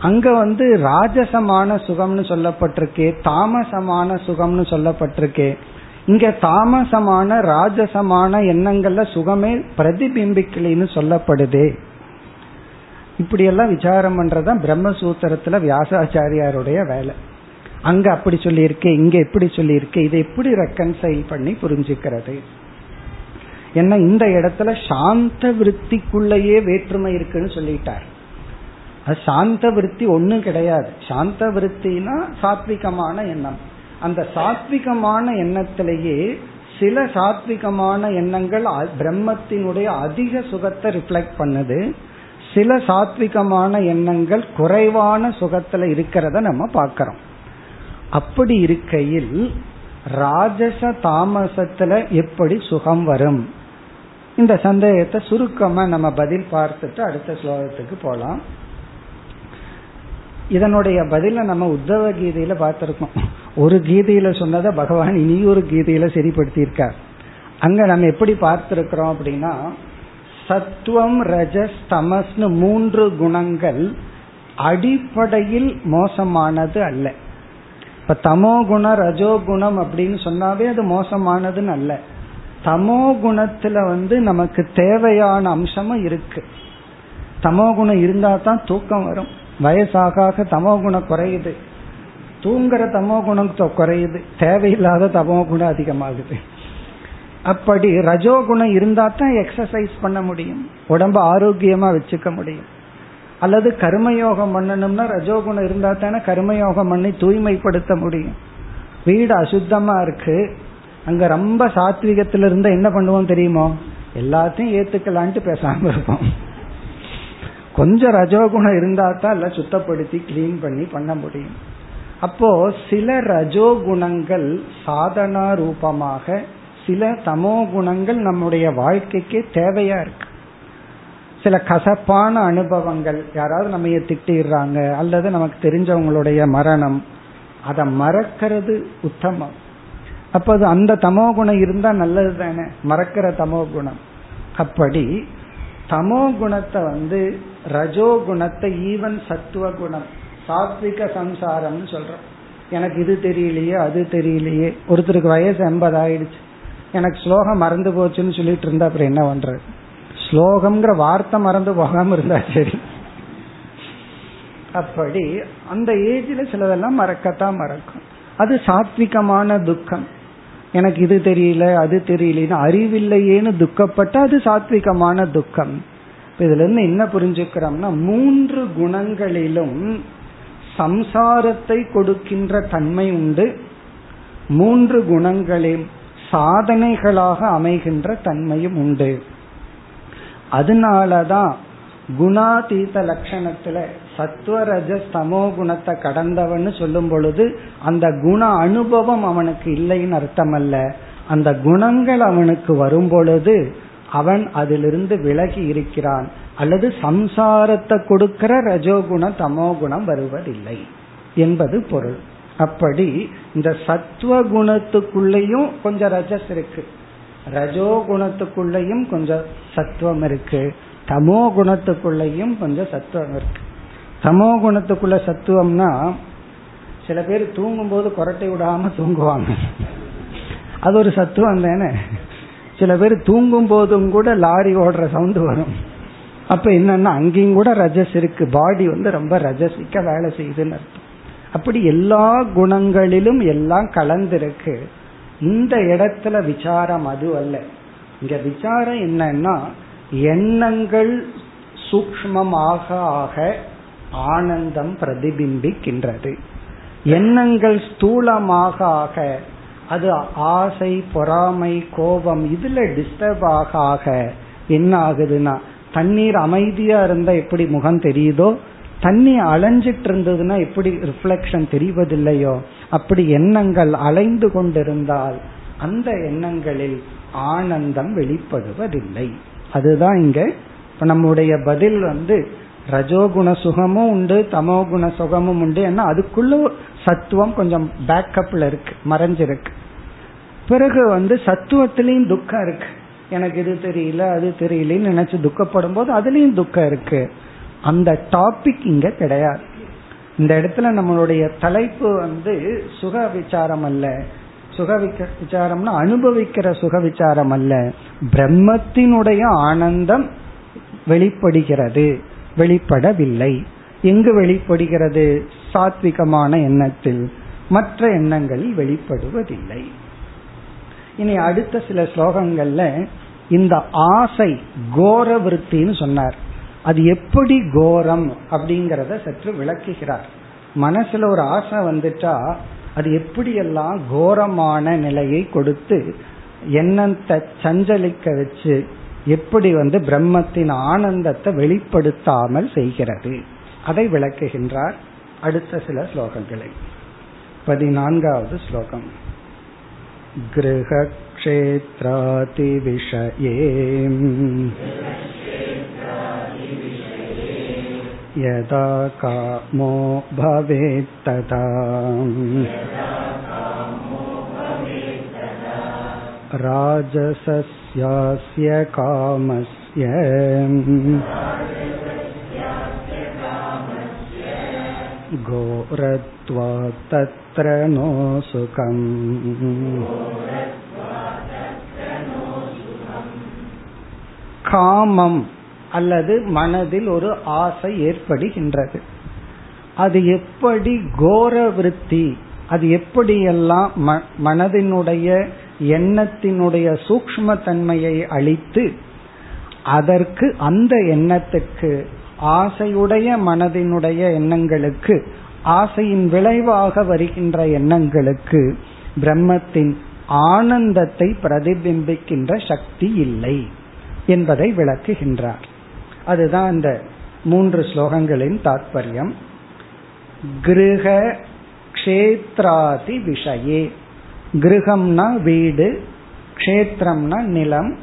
அங்க வந்து ராஜசமான சுகம்னு சொல்லப்பட்டிருக்கே தாமசமான சுகம்னு சொல்லப்பட்டிருக்கே. இங்க தாமசமான ராஜசமான எண்ணங்கள்ல சுகமே பிரதிபிம்பிக்கலின்னு சொல்லப்படுதே. இப்படியெல்லாம் விசாரம் பண்றதுதான் பிரம்மசூத்திரத்துல வியாசாச்சாரியாருடைய வேலை. அங்க அப்படி சொல்லியிருக்கு இங்க எப்படி சொல்லியிருக்கு இதை எப்படி ரெக்கன்சைல் பண்ணி புரிஞ்சுக்கிறது? ஏன்னா இந்த இடத்துல சாந்த விற்பிக்குள்ளேயே வேற்றுமை இருக்குன்னு சொல்லிட்டார். அது சாந்த விற்பி ஒன்றும் கிடையாது. சாந்த விற்த்தினா சாத்விகமான எண்ணம். அந்த சாத்விகமான எண்ணத்திலேயே சில சாத்விகமான எண்ணங்கள் பிரம்மத்தினுடைய அதிக சுகத்தை ரிஃப்ளெக்ட் பண்ணுது. சில சாத்விகமான எண்ணங்கள் குறைவான சுகத்துல இருக்கிறத நம்ம பார்க்கிறோம். அப்படி இருக்கையில் ராஜச தாமசத்துல எப்படி சுகம் வரும்? இந்த சந்தேகத்தை சுருக்கமா நம்ம பதில் பார்த்துட்டு அடுத்த ஸ்லோகத்துக்கு போலாம். இதனுடைய பதில நம்ம உத்தவ கீதையில பார்த்திருக்கோம். ஒரு கீதையில சொன்னதை பகவான் இனியொரு கீதையில சரிப்படுத்தியிருக்கார். அங்க நம்ம எப்படி பார்த்திருக்கிறோம் அப்படின்னா சத்துவம் ரஜஸ் தமஸ்னு மூன்று குணங்கள் அடிப்படையில் மோசமானது அல்ல. இப்ப தமோ குணம் ரஜோ குணம் அப்படின்னு சொன்னாவே அது மோசமானதுன்னு அல்ல. தமோ குணத்துல வந்து நமக்கு தேவையான அம்சமும் இருக்கு. தமோ குணம் இருந்தா தான் தூக்கம் வரும். வயசாக தமோ குணம் குறையுது. தூங்குற தமோ குணம் குறையுது. தேவையில்லாத தமோ குணம் அதிகமாகுது. அப்படி ரஜோகுணம் இருந்தா தான் எக்ஸசைஸ் பண்ண முடியும். உடம்ப ஆரோக்கியமா வச்சுக்க முடியும். அல்லது கர்மயோகம் பண்ணணும்னா ரஜோகுணம் இருந்தா தானே கர்மயோகம் பண்ணி தூய்மைப்படுத்த முடியும். வீடு அசுத்தமா இருக்கு. அங்க ரொம்ப சாத்விகத்துல இருந்தா என்ன பண்ணுவோம் தெரியுமோ? எல்லாத்தையும் ஏத்துக்கலான்ட்டு பேசாம இருப்போம். கொஞ்சம் ரஜோகுணம் இருந்தா தான் எல்லாம் சுத்தப்படுத்தி கிளீன் பண்ணி பண்ண முடியும். அப்போ சில ரஜோகுணங்கள் சாதனா ரூபமாக சில தமோ குணங்கள் நம்முடைய வாழ்க்கைக்கு தேவையா இருக்கு. சில கசப்பான அனுபவங்கள் யாராவது நம்ம திட்டிடுறாங்க அல்லது நமக்கு தெரிஞ்சவங்களுடைய மரணம் அதை மறக்கிறது உத்தமம். அப்ப அது அந்த தமோ குணம் இருந்தா நல்லது தானே மறக்கிற தமோ குணம். அப்படி தமோ குணத்தை வந்து ரஜோ குணத்தை ஈவன் சத்துவ குணம் சாத்விக சம்சாரம்னு சொல்றோம். எனக்கு இது தெரியலையே அது தெரியலையே ஒருத்தருக்கு வயசு எண்பது ஆயிடுச்சு. எனக்கு ஸ்லோகம் மறந்து போச்சுன்னு சொல்லிட்டு இருந்தா அப்புறம் என்ன பண்றது? ஸ்லோகம்ங்கிற வார்த்தை மறந்து போகாம இருந்தா சரி. அப்படி அந்த ஏஜ்ல சிலதெல்லாம் மறக்கத்தான் மறக்கும். அது சாத்விகமான துக்கம். எனக்கு இது தெரியல அது தெரியலன்னு அறிவில்லையேன்னு துக்கப்பட்ட அது சாத்விகமான துக்கம். இதுல இருந்து என்ன புரிஞ்சுக்கிறோம்னா மூன்று குணங்களிலும் சம்சாரத்தை கொடுக்கின்ற தன்மை உண்டு. மூன்று குணங்களில் சாதனைகளாக அமைகின்ற தன்மையும் உண்டு. அதனாலதான் குணாதீத லட்சணத்துல சத்வரஜ சமோ குணத்தை கடந்தவன் சொல்லும் பொழுது அந்த குண அனுபவம் அவனுக்கு இல்லைன்னு அர்த்தம் அல்ல அந்த குணங்கள் அவனுக்கு வரும் பொழுது அவன் அதிலிருந்து விலகி இருக்கிறான். அல்லது சம்சாரத்தை கொடுக்கிற ரஜோகுண தமோ குணம் வருவதில்லை என்பது பொருள். அப்படி இந்த சத்துவ குணத்துக்குள்ளேயும் கொஞ்சம் ரஜஸ் இருக்கு. ரஜோ குணத்துக்குள்ளயும் கொஞ்சம் சத்துவம் இருக்கு. தமோ குணத்துக்குள்ளயும் கொஞ்சம் சத்துவம் இருக்கு. தமோ குணத்துக்குள்ள சத்துவம்னா சில பேர் தூங்கும் போது கொரட்டை விடாம தூங்குவாங்க. அது ஒரு சத்துவம் தானே. சில பேர் தூங்கும் போதும் கூட லாரி ஓடுற சவுண்டு வரும். அப்ப என்னன்னா அங்கேயும் கூட ரஜஸ் இருக்கு. பாடி வந்து ரொம்ப ரஜசிக்க வேலை செய்யுதுன்னு அர்த்தம். அப்படி எல்லா குணங்களிலும் எல்லாம் கலந்திருக்கு. இந்த இடத்துல விசாரம் அது அல்ல. இங்க விசாரம் என்னன்னா எண்ணங்கள் சூக்மமாக ஆக ஆனந்தம் பிரதிபிம்பிக்கின்றது. எண்ணங்கள் ஸ்தூலமாக ஆக அது ஆசை பொறாமை கோபம் இதுல டிஸ்டர்ப் ஆக ஆக என்ன ஆகுதுன்னா தண்ணீர் அமைதியா இருந்தா எப்படி முகம் தெரியுதோ தண்ணி அலைஞ்சிட்டு இருந்ததுன்னா எப்படி ரிஃப்ளெக்ஷன் தெரிவதில்லையோ அப்படி எண்ணங்கள் அலைந்து கொண்டிருந்தால் அந்த எண்ணங்களில் ஆனந்தம் வெளிப்படுவதில்லை. அதுதான் இங்க இப்ப நம்முடைய பதில் வந்து ரஜோகுண சுகமும் உண்டு தமோகுண சுகமும் உண்டு ஏன்னா அதுக்குள்ள சத்துவம் கொஞ்சம் பேக்கப்ல இருக்கு மறைஞ்சிருக்கு. பிறகு வந்து சத்துவத்திலையும் துக்கம் இருக்கு. எனக்கு இது தெரியல அது தெரியலன்னு நினைச்சு துக்கப்படும் போது அதுலயும் துக்கம் இருக்கு. அந்த டாபிக் இங்க கிடையாது. இந்த இடத்துல நம்மளுடைய தலைப்பு வந்து சுக விசாரம் அல்ல. சுக விசாரம்னா அனுபவிக்கிற சுக விசாரம் அல்ல. பிரம்மத்தினுடைய ஆனந்தம் வெளிப்படுகிறது. வெளிப்படவில்லை. எங்கு வெளிப்படுகிறது? சாத்விகமான எண்ணத்தில். மற்ற எண்ணங்களில் வெளிப்படுவதில்லை. இனி அடுத்த சில ஸ்லோகங்கள்ல இந்த ஆசை கோர விருத்தின்னு சொன்னார். அது எப்படி கோரம் அப்படிங்கிறத சற்று விளக்குகிறார். மனசுல ஒரு ஆசை வந்துட்டா அது எப்படியெல்லாம் கோரமான நிலையை கொடுத்து எண்ணத்தை சஞ்சலிக்க வச்சு எப்படி வந்து பிரம்மத்தின் ஆனந்தத்தை வெளிப்படுத்தாமல் செய்கிறது. அதை விளக்குகின்றார் அடுத்த சில ஸ்லோகங்களை. பதினான்காவது ஸ்லோகம். கிரகக்ஷேத்ராதி விஷயே यदा कामो भवेत्तदा राजसस्यास्य कामस्य घोरत्वा तत्र नो सुखम् காமம் அல்லது மனதில் ஒரு ஆசை ஏற்படுகின்றது. அது எப்படி கோர விருத்தி அது எப்படியெல்லாம் மனதினுடைய எண்ணத்தினுடைய சூக்ம தன்மையை அழித்து அதற்கு அந்த எண்ணத்துக்கு ஆசையுடைய மனதினுடைய எண்ணங்களுக்கு ஆசையின் விளைவாக வருகின்ற எண்ணங்களுக்கு பிரம்மத்தின் ஆனந்தத்தை பிரதிபிம்பிக்கின்ற சக்தி இல்லை என்பதை விளக்குகின்றார். அதுதான் இந்த மூன்று ஸ்லோகங்களின் தாற்பயம் கிருக கஷேத்ராதி விஷயே. கிரகம்னா வீடு கஷேத்திரம்னா நிலம்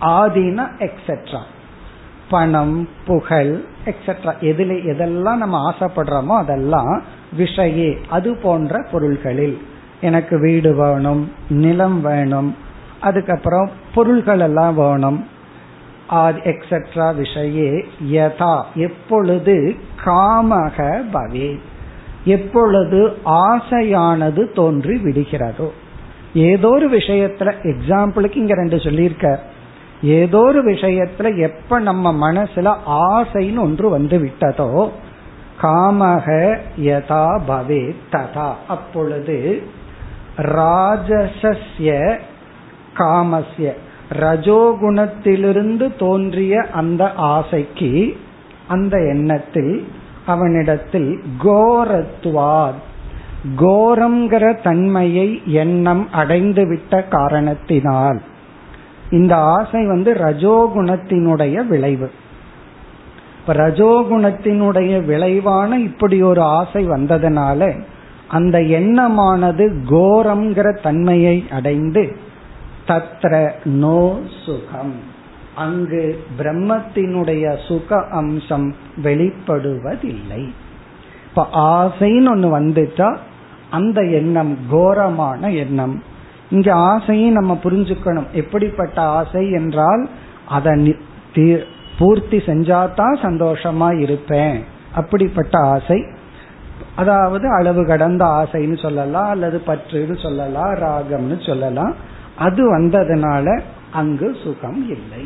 ஆதினா எக்ஸெட்ரா பணம் புகழ் எக்ஸெட்ரா எதில் எதெல்லாம் நம்ம ஆசைப்படுறோமோ அதெல்லாம் விஷயே. அது போன்ற பொருள்களில். எனக்கு வீடு வேணும் நிலம் வேணும் அதுக்கப்புறம் பொருள்கள் எல்லாம் வேணும். எக்ஸெட்ரா விஷயே யதா. எப்பொழுது காமக பவே. எப்பொழுது ஆசையானது தோன்றி விடுகிறதோ. ஏதோ ஒரு விஷயத்துல எக்ஸாம்பிளுக்கு இங்க ரெண்டு சொல்லியிருக்க ஏதோ ஒரு விஷயத்துல எப்ப நம்ம மனசுல ஆசைன்னு ஒன்று வந்து விட்டதோ காமக யதா பவே ததா. அப்பொழுது ராஜசஸ்ய காமஸ்ய ரஜோகுணத்திலிருந்து தோன்றிய அந்த ஆசைக்கு அந்த எண்ணத்தில் அவனிடத்தில் கோரத்வாத் கோரம்ங்கிற தன்மையை எண்ணம் அடைந்துவிட்ட காரணத்தினால் இந்த ஆசை வந்து ரஜோகுணத்தினுடைய விளைவு. இப்ப ரஜோகுணத்தினுடைய விளைவான இப்படி ஒரு ஆசை வந்ததுனால அந்த எண்ணமானது கோரம்ங்கிற தன்மையை அடைந்து தத்ர நோ சுகம். அங்கு பிரம்மத்தினுடைய சுக அம்சம் வெளிப்படுவதில்லை. இப்ப ஆசைன்னு ஒண்ணு வந்துட்டா அந்த எண்ணம் கோரமான எண்ணம். இங்க ஆசையும் நம்ம புரிஞ்சுக்கணும். எப்படிப்பட்ட ஆசை என்றால் அதை பூர்த்தி செஞ்சாதான் சந்தோஷமா இருப்பேன். அப்படிப்பட்ட ஆசை. அதாவது அளவு கடந்த ஆசைன்னு சொல்லலாம் அல்லது பற்றுன்னு சொல்லலாம் ராகம்னு சொல்லலாம். அது வந்ததுனால அங்கு சுகம் இல்லை.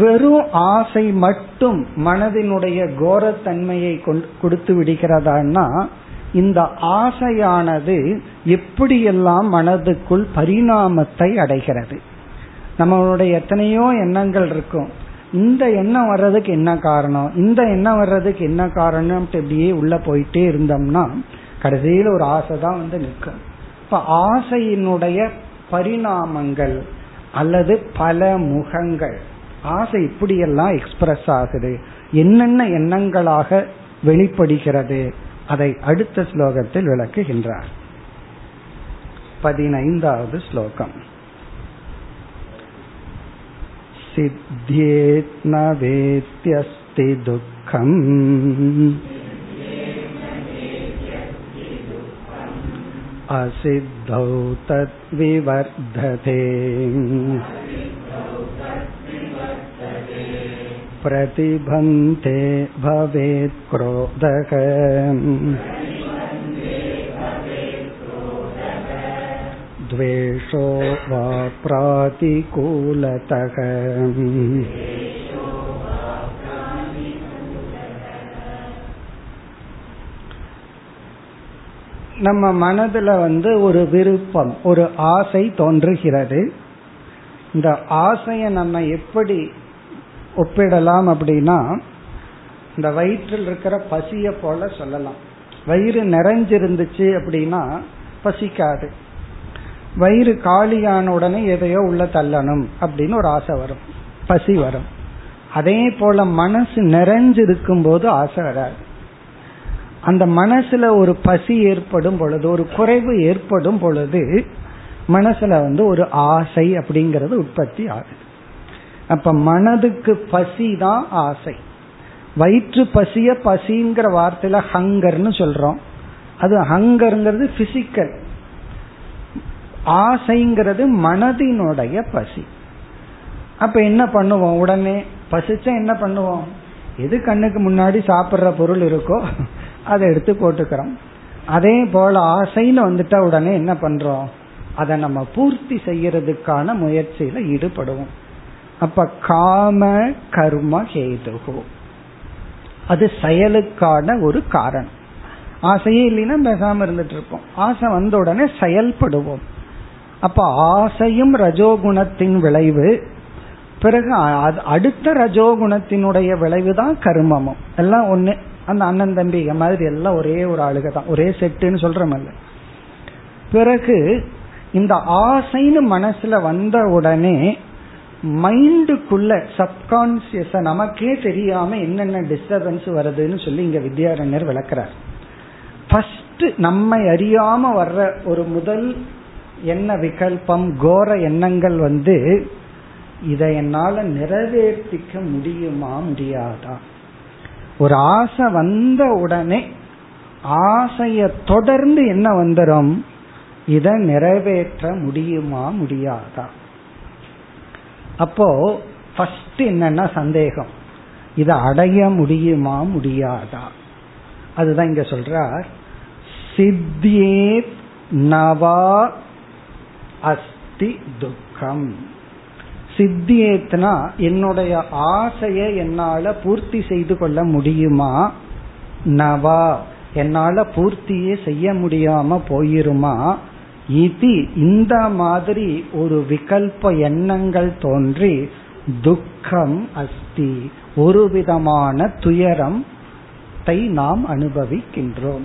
வெறும் ஆசை மட்டும் மனதினுடைய கோரத்தன்மையை கொடுத்து விடுகிறதான்னா இந்த ஆசையானது எப்படியெல்லாம் மனதுக்குள் பரிணாமத்தை அடைகிறது? நம்மளுடைய எத்தனையோ எண்ணங்கள் இருக்கும். இந்த எண்ணம் வர்றதுக்கு என்ன காரணம்? இந்த எண்ணம் வர்றதுக்கு என்ன காரணம் இப்படியே உள்ள போயிட்டே இருந்தோம்னா கடைசியில் ஒரு ஆசை தான் வந்து நிற்கும். இப்ப ஆசையினுடைய பரிணாமங்கள் அல்லது பல முகங்கள் ஆசை இப்படியெல்லாம் எக்ஸ்பிரஸ் ஆகுது என்னென்ன எண்ணங்களாக வெளிப்படுகிறது அதை அடுத்த ஸ்லோகத்தில் விளக்குகின்றார் பதினைந்தாவது ஸ்லோகம் सिद्ध्येत् न वेत्यस्ति दुःखम् असिद्धौ तद्विवर्धते प्रतिबन्धे भवेत् क्रोधः द्वेषो वा प्रातिकूलतः நம்ம மனதுல வந்து ஒரு விருப்பம் ஒரு ஆசை தோன்றுகிறது. இந்த ஆசையை நம்ம எப்படி ஒப்பிடலாம் அப்படின்னா இந்த வயிற்றில் இருக்கிற பசிய போல சொல்லலாம். வயிறு நிறைஞ்சிருந்துச்சு அப்படின்னா பசிக்காது. வயிறு காலியான உடனே எதையோ உள்ள தள்ளணும் அப்படின்னு ஒரு ஆசை வரும். பசி வரும். அதே போல மனசு நிறைஞ்சிருக்கும் போது ஆசை வராது. அந்த மனசுல ஒரு பசி ஏற்படும் பொழுது ஒரு குறைவு ஏற்படும் பொழுது மனசுல வந்து ஒரு ஆசை அப்படிங்கறது உற்பத்தி ஆகுது. அப்ப மனதுக்கு பசி தான் ஆசை. வயிற்று பசிய பசிங்கிற வார்த்தையில ஹங்கர்னு சொல்றோம். அது ஹங்கர்ங்கிறது பிசிக்கல் ஆசைங்கிறது மனதினுடைய பசி. அப்ப என்ன பண்ணுவோம்? உடனே பசிச்சா என்ன பண்ணுவோம்? எது கண்ணுக்கு முன்னாடி சாப்பிட்ற பொருள் இருக்கோ அதை எடுத்து போட்டுக்கிறோம். அதே போல ஆசைன்னு வந்துட்டா உடனே என்ன பண்றோம்? அதை நம்ம பூர்த்தி செய்யறதுக்கான முயற்சியில ஈடுபடுவோம். அப்ப காம கர்ம ஹேதுகோ. அது செயலுக்கான ஒரு காரணம். ஆசையே இல்லைன்னா பேசாம இருந்துட்டு இருப்போம். ஆசை வந்த உடனே செயல்படுவோம். அப்ப ஆசையும் ரஜோகுணத்தின் விளைவு. பிறகு அடுத்த ரஜோகுணத்தினுடைய விளைவு தான் கருமமும். எல்லாம் ஒண்ணு. அந்த அண்ணன் தம்பிக மாதிரி எல்லாம் ஒரே ஒரு ஆளுக தான். ஒரே செட்டுன்னு சொல்றமல்ல பிறகு இந்த ஆசைன்னு மனசுல வந்த உடனே மைண்டுக்குள்ள சப்கான்சியஸ நமக்கே தெரியாம என்னென்ன டிஸ்டர்பன்ஸ் வருதுன்னு சொல்லி இங்க வித்யாரண்யர் விளக்குறார். ஃபர்ஸ்ட் நம்மை அறியாம வர்ற ஒரு முதல் என்ன விகல்பம் கோர எண்ணங்கள் வந்து இதை என்னால நிறைவேற்றிக்க முடியுமா முடியாதா? ஒரு ஆசை வந்த உடனே ஆசைய தொடர்ந்து என்ன வந்துடும் இதை நிறைவேற்ற முடியுமா முடியாதா? அப்போ ஃபர்ஸ்ட் என்னன்னா சந்தேகம். இதை அடைய முடியுமா முடியாதா? அதுதான் இங்க சொல்றார். சித்தியே நவா அஸ்தி துக்கம். சித்தியேத்னா என்னுடைய ஆசையை என்னால பூர்த்தி செய்து கொள்ள முடியுமா? நவா. என்னால பூர்த்தியே செய்ய முடியாம போயிருமா? இது இந்த மாதிரி ஒரு விகல்ப எண்ணங்கள் தோன்றி துக்கம் அஸ்தி. ஒரு விதமான துயரம் நாம் அனுபவிக்கின்றோம்.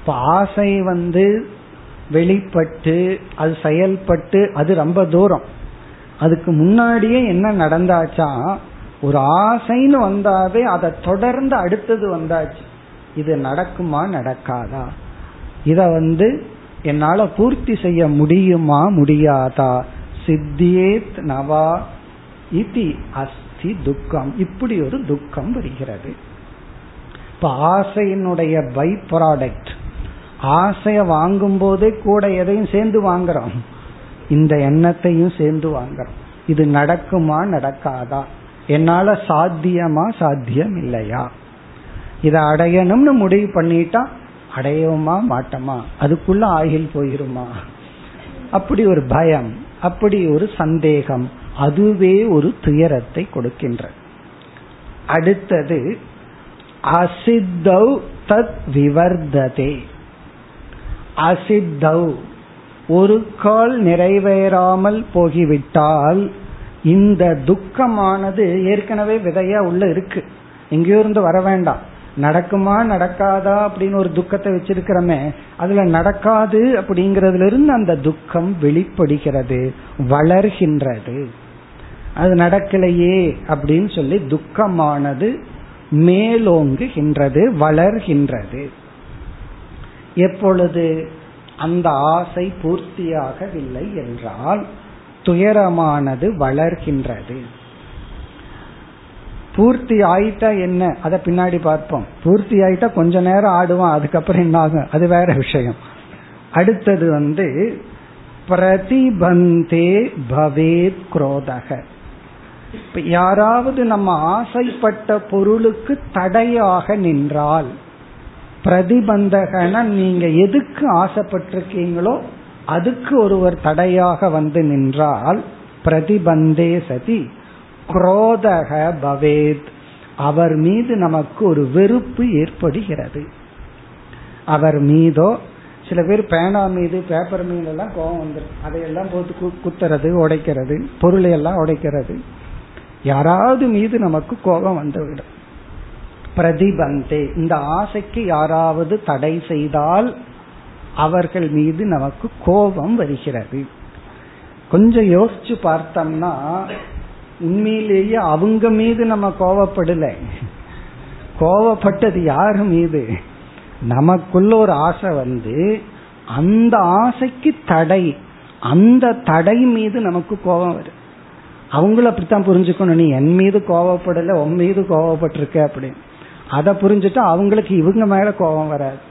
இப்ப ஆசை வந்து வெளிப்பட்டு அது செயல்பட்டு அது ரொம்ப தூரம். அதுக்கு முன்னாடியே என்ன நடந்தாச்சா? ஒரு ஆசைன்னு வந்தாவே அதை தொடர்ந்து அடுத்தது வந்தாச்சு. இது நடக்குமா நடக்காதா? இத வந்து என்னால பூர்த்தி செய்ய முடியுமா முடியாதா? சித்தியேத் நவா இதி அஸ்தி துக்கம். இப்படி ஒரு துக்கம் வருகிறது. இப்ப ஆசையினுடைய பை ப்ராடக்ட் ஆசைய வாங்கும் போதே கூட எதையும் சேர்ந்து வாங்குறோம். இந்த எண்ணத்தையும் சேர்ந்து வாங்குறோம். இது நடக்குமா நடக்காதா? என்னால சாத்தியமா சாத்தியம் இல்லையா? இதை அடையணும்னு முடிவு பண்ணிட்டா அடையவுமா மாட்டோமா? அதுக்குள்ள ஆயில் போயிருமா? அப்படி ஒரு பயம் அப்படி ஒரு சந்தேகம் அதுவே ஒரு துயரத்தை கொடுக்கின்ற. அடுத்தது அசித்தௌ தத் விவர்ததே. அசித்தௌ ஒரு கால் நிறைவேறாமல் போகிவிட்டால் இந்த துக்கமானது ஏற்கனவே விதையா உள்ள இருக்கு. எங்கேயோ இருந்து வர வேண்டாம். நடக்குமா நடக்காதா அப்படின்னு ஒரு துக்கத்தை வச்சிருக்கிறோமே அதுல நடக்காது அப்படிங்கறதுல இருந்து அந்த துக்கம் வெளிப்படுகிறது வளர்கின்றது. அது நடக்கலையே அப்படின்னு சொல்லி துக்கமானது மேலோங்குகின்றது வளர்கின்றது. எப்பொழுது அந்த ஆசை பூர்த்தியாகவில்லை என்றால் துயரமானது வளர்கின்றது. பூர்த்தி ஆயிட்டா என்ன? அதை பின்னாடி பார்ப்போம். பூர்த்தி ஆயிட்டா கொஞ்ச நேரம் ஆடுவான் அதுக்கப்புறம் என்ன ஆகும்? அது வேற விஷயம். அடுத்தது வந்து பிரதிபந்தே பவேத் குரோதக. இப்ப யாராவது நம்ம ஆசைப்பட்ட பொருளுக்கு தடையாக நின்றால் பிரதிபந்தகன நீங்க எதுக்கு ஆசைப்பட்டிருக்கீங்களோ அதுக்கு ஒருவர் தடையாக வந்து நின்றால் பிரதிபந்தே சதி குரோதக பவேத். அவர் மீது நமக்கு ஒரு வெறுப்பு ஏற்படுகிறது. அவர் மீதோ சில பேர் பேனா மீது பேப்பர் மீது எல்லாம் கோபம் வந்துடும் அதையெல்லாம் போட்டு குத்துறது உடைக்கிறது பொருளை எல்லாம் உடைக்கிறது. யாராவது மீது நமக்கு கோபம் வந்துவிடும். பிரதிபந்தே. இந்த ஆசைக்கு யாராவது தடை செய்தால் அவர்கள் மீது நமக்கு கோபம் வருகிறது. கொஞ்சம் யோசிச்சு பார்த்தோம்னா உண்மையிலேயே அவங்க மீது நம்ம கோவப்படல கோவப்பட்டது யாரு மீது? நமக்குள்ள ஒரு ஆசை வந்து அந்த ஆசைக்கு தடை அந்த தடை மீது நமக்கு கோபம் வரும் அவங்கள அப்படித்தான் புரிஞ்சுக்கணும். நீ என் மீது கோவப்படல உன் மீது கோவப்பட்டிருக்க அப்படின்னு. அதை புரிஞ்சுட்டு அவங்களுக்கு இவங்க மேல கோபம் வராது.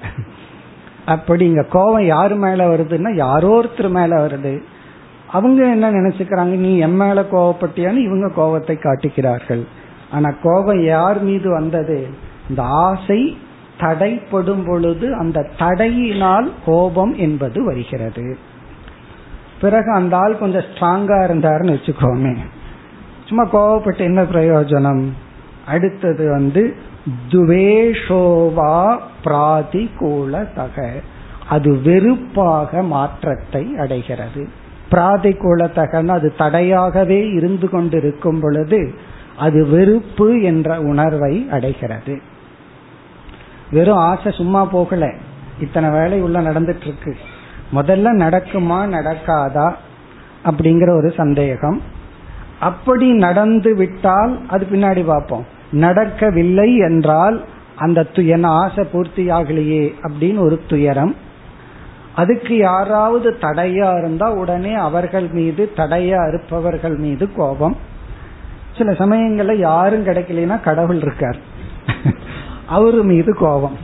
அப்படி இங்க கோபம் யாரு மேல வருதுன்னா யாரோ ஒருத்தர் மேல வருது. அவங்க என்ன நினைச்சுக்கிறாங்க? நீ என் மேல கோவப்பட்டியான்னு இவங்க கோபத்தை காட்டுகிறார்கள். ஆனா கோபம் யார் மீது வந்தது? இந்த ஆசை தடைப்படும் பொழுது அந்த தடையினால் கோபம் என்பது வருகிறது. பிறகு அந்த ஆள் கொஞ்சம் ஸ்ட்ராங்கா இருந்தாருன்னு வச்சுக்கோமே. சும்மா கோவப்பட்டு என்ன பிரயோஜனம்? அடுத்தது வந்து துவேஷோவா பிராதிகூலதக அது வெறுப்பாக மாற்றத்தை அடைகிறது. பிராதிகூலதகன்னு அது தடையாகவே இருந்து கொண்டிருக்கும் பொழுது அது வெறுப்பு என்ற உணர்வை அடைகிறது. வெறும் ஆசை சும்மா போகல. இத்தனை வேலை உள்ள நடந்துட்டு இருக்கு முதல்ல நடக்குமா நடக்காதா அப்படிங்கிற ஒரு சந்தேகம். அப்படி நடந்து விட்டால் அது பின்னாடி பார்ப்போம். நடக்கவில்லை என்றால் அந்த துயன ஆசை பூர்த்தி ஆகலையே அப்படின்னு ஒரு துயரம். அதுக்கு யாராவது தடையா இருந்தா உடனே அவர்கள் மீது தடையா இருப்பவர்கள் மீது கோபம். சில சமயங்கள்ல யாரும் கிடைக்கலன்னா கடவுள் இருக்கார். அவரு மீது கோபம்.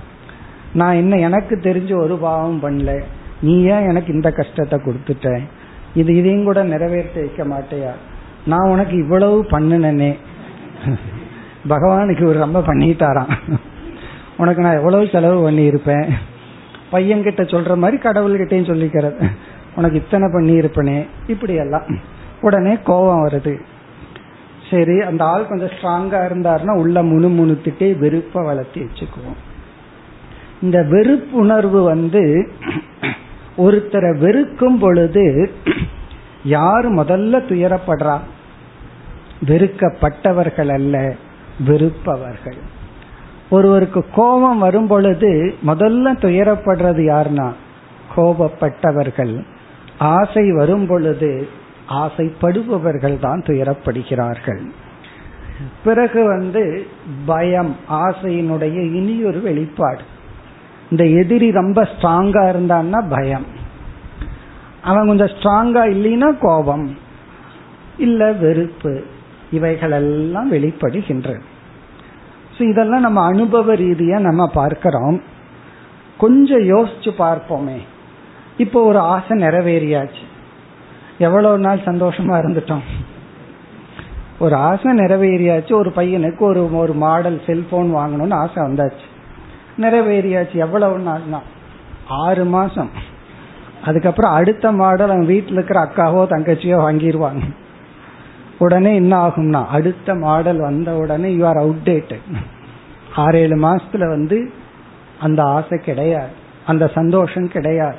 நான் என்ன எனக்கு தெரிஞ்ச ஒரு பாவம் பண்ணல. நீ ஏன் எனக்கு இந்த கஷ்டத்தை கொடுத்துட்ட? இது இதையும் கூட நிறைவேற்றி வைக்க மாட்டேயா? நான் உனக்கு இவ்வளவு பண்ணினே பகவானுக்கு ஒரு ரொம்ப பண்ணிட்டாராம். உனக்கு நான் எவ்வளவு செலவு பண்ணி இருப்பேன் பையன்கிட்ட சொல்ற மாதிரி கடவுள்கிட்டையும் சொல்லிக்கிறது. உனக்கு இத்தனை பண்ணி இருப்பனே இப்படி எல்லாம் உடனே கோபம் வருது. சரி அந்த ஆள் கொஞ்சம் ஸ்ட்ராங்கா இருந்தாருன்னா உள்ள முணு முணுத்துட்டே வெறுப்பை வளர்த்தி வச்சுக்குவோம். இந்த வெறுப்புணர்வு வந்து ஒருத்தரை வெறுக்கும் பொழுது யார் முதல்ல துயரப்படுறா? வெறுக்கப்பட்டவர்கள் அல்ல. வெறுப்பவர்கள். ஒருவருக்கு கோபம் வரும் பொழுது முதல்ல துயரப்படுறது யாருன்னா கோபப்பட்டவர்கள். ஆசை வரும் பொழுது ஆசைப்படுபவர்கள் தான் துயரப்படுகிறார்கள். பிறகு வந்து பயம் ஆசையினுடைய இனியொரு வெளிப்பாடு. இந்த எதிரி ரொம்ப ஸ்ட்ராங்கா இருந்தான்னா பயம். அவன் கொஞ்சம் ஸ்ட்ராங்கா இல்லைன்னா கோபம். இல்ல வெறுப்பு. இவைகளெல்லாம் வெளிப்படுகின்றது இதெல்லாம் நம்ம அனுபவ ரீதியா நம்ம பார்க்கிறோம். கொஞ்சம் யோசிச்சு பார்ப்போமே. இப்போ ஒரு ஆசை நிறைவேறியாச்சு. எவ்வளவு நாள் சந்தோஷமா இருந்துட்டோம். ஒரு ஆசை நிறைவேறியாச்சு. ஒரு பையனுக்கு ஒரு ஒரு மாடல் செல்போன் வாங்கணும்னு ஆசை வந்தாச்சு. நிறைவேறியாச்சு. எவ்வளவு நாள்னா? ஆறு மாசம். அதுக்கப்புறம் அடுத்த மாடல் அவன் வீட்டில் இருக்கிற அக்காவோ தங்கச்சியோ வாங்கிடுவாங்க உடனே என்ன ஆகும்னா அடுத்த மாடல் வந்த உடனே யூ ஆர் அவுடேட்டட் ஆறு ஏழு மாசத்துல வந்து அந்த ஆசை கிடையாது. அந்த சந்தோஷம் கிடையாது.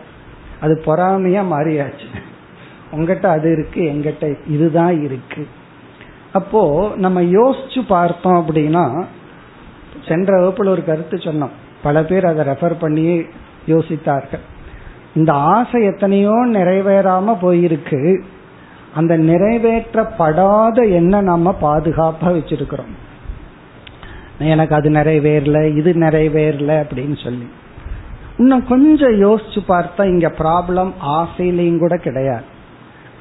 அது பொறாமையா மாறியாச்சு. உங்ககிட்ட அது இருக்கு எங்கிட்ட இதுதான் இருக்கு. அப்போ நம்ம யோசிச்சு பார்த்தோம் அப்படின்னா சென்ற வகுப்புல ஒரு கருத்து சொன்னோம். பல பேர் அதை ரெஃபர் பண்ணி யோசித்தார்கள். இந்த ஆசை எத்தனையோ நிறைவேறாம போயிருக்கு. அந்த நிறைவேற்றப்படாத என்ன நம்ம பாதுகாப்பா வச்சிருக்கிறோம். எனக்கு அது நிறைவேறல இது நிறைவேறல அப்படின்னு சொல்லி. இன்னும் கொஞ்சம் யோசிச்சு பார்த்தா இங்க ப்ராப்ளம் ஆசையிலையும் கூட கிடையாது.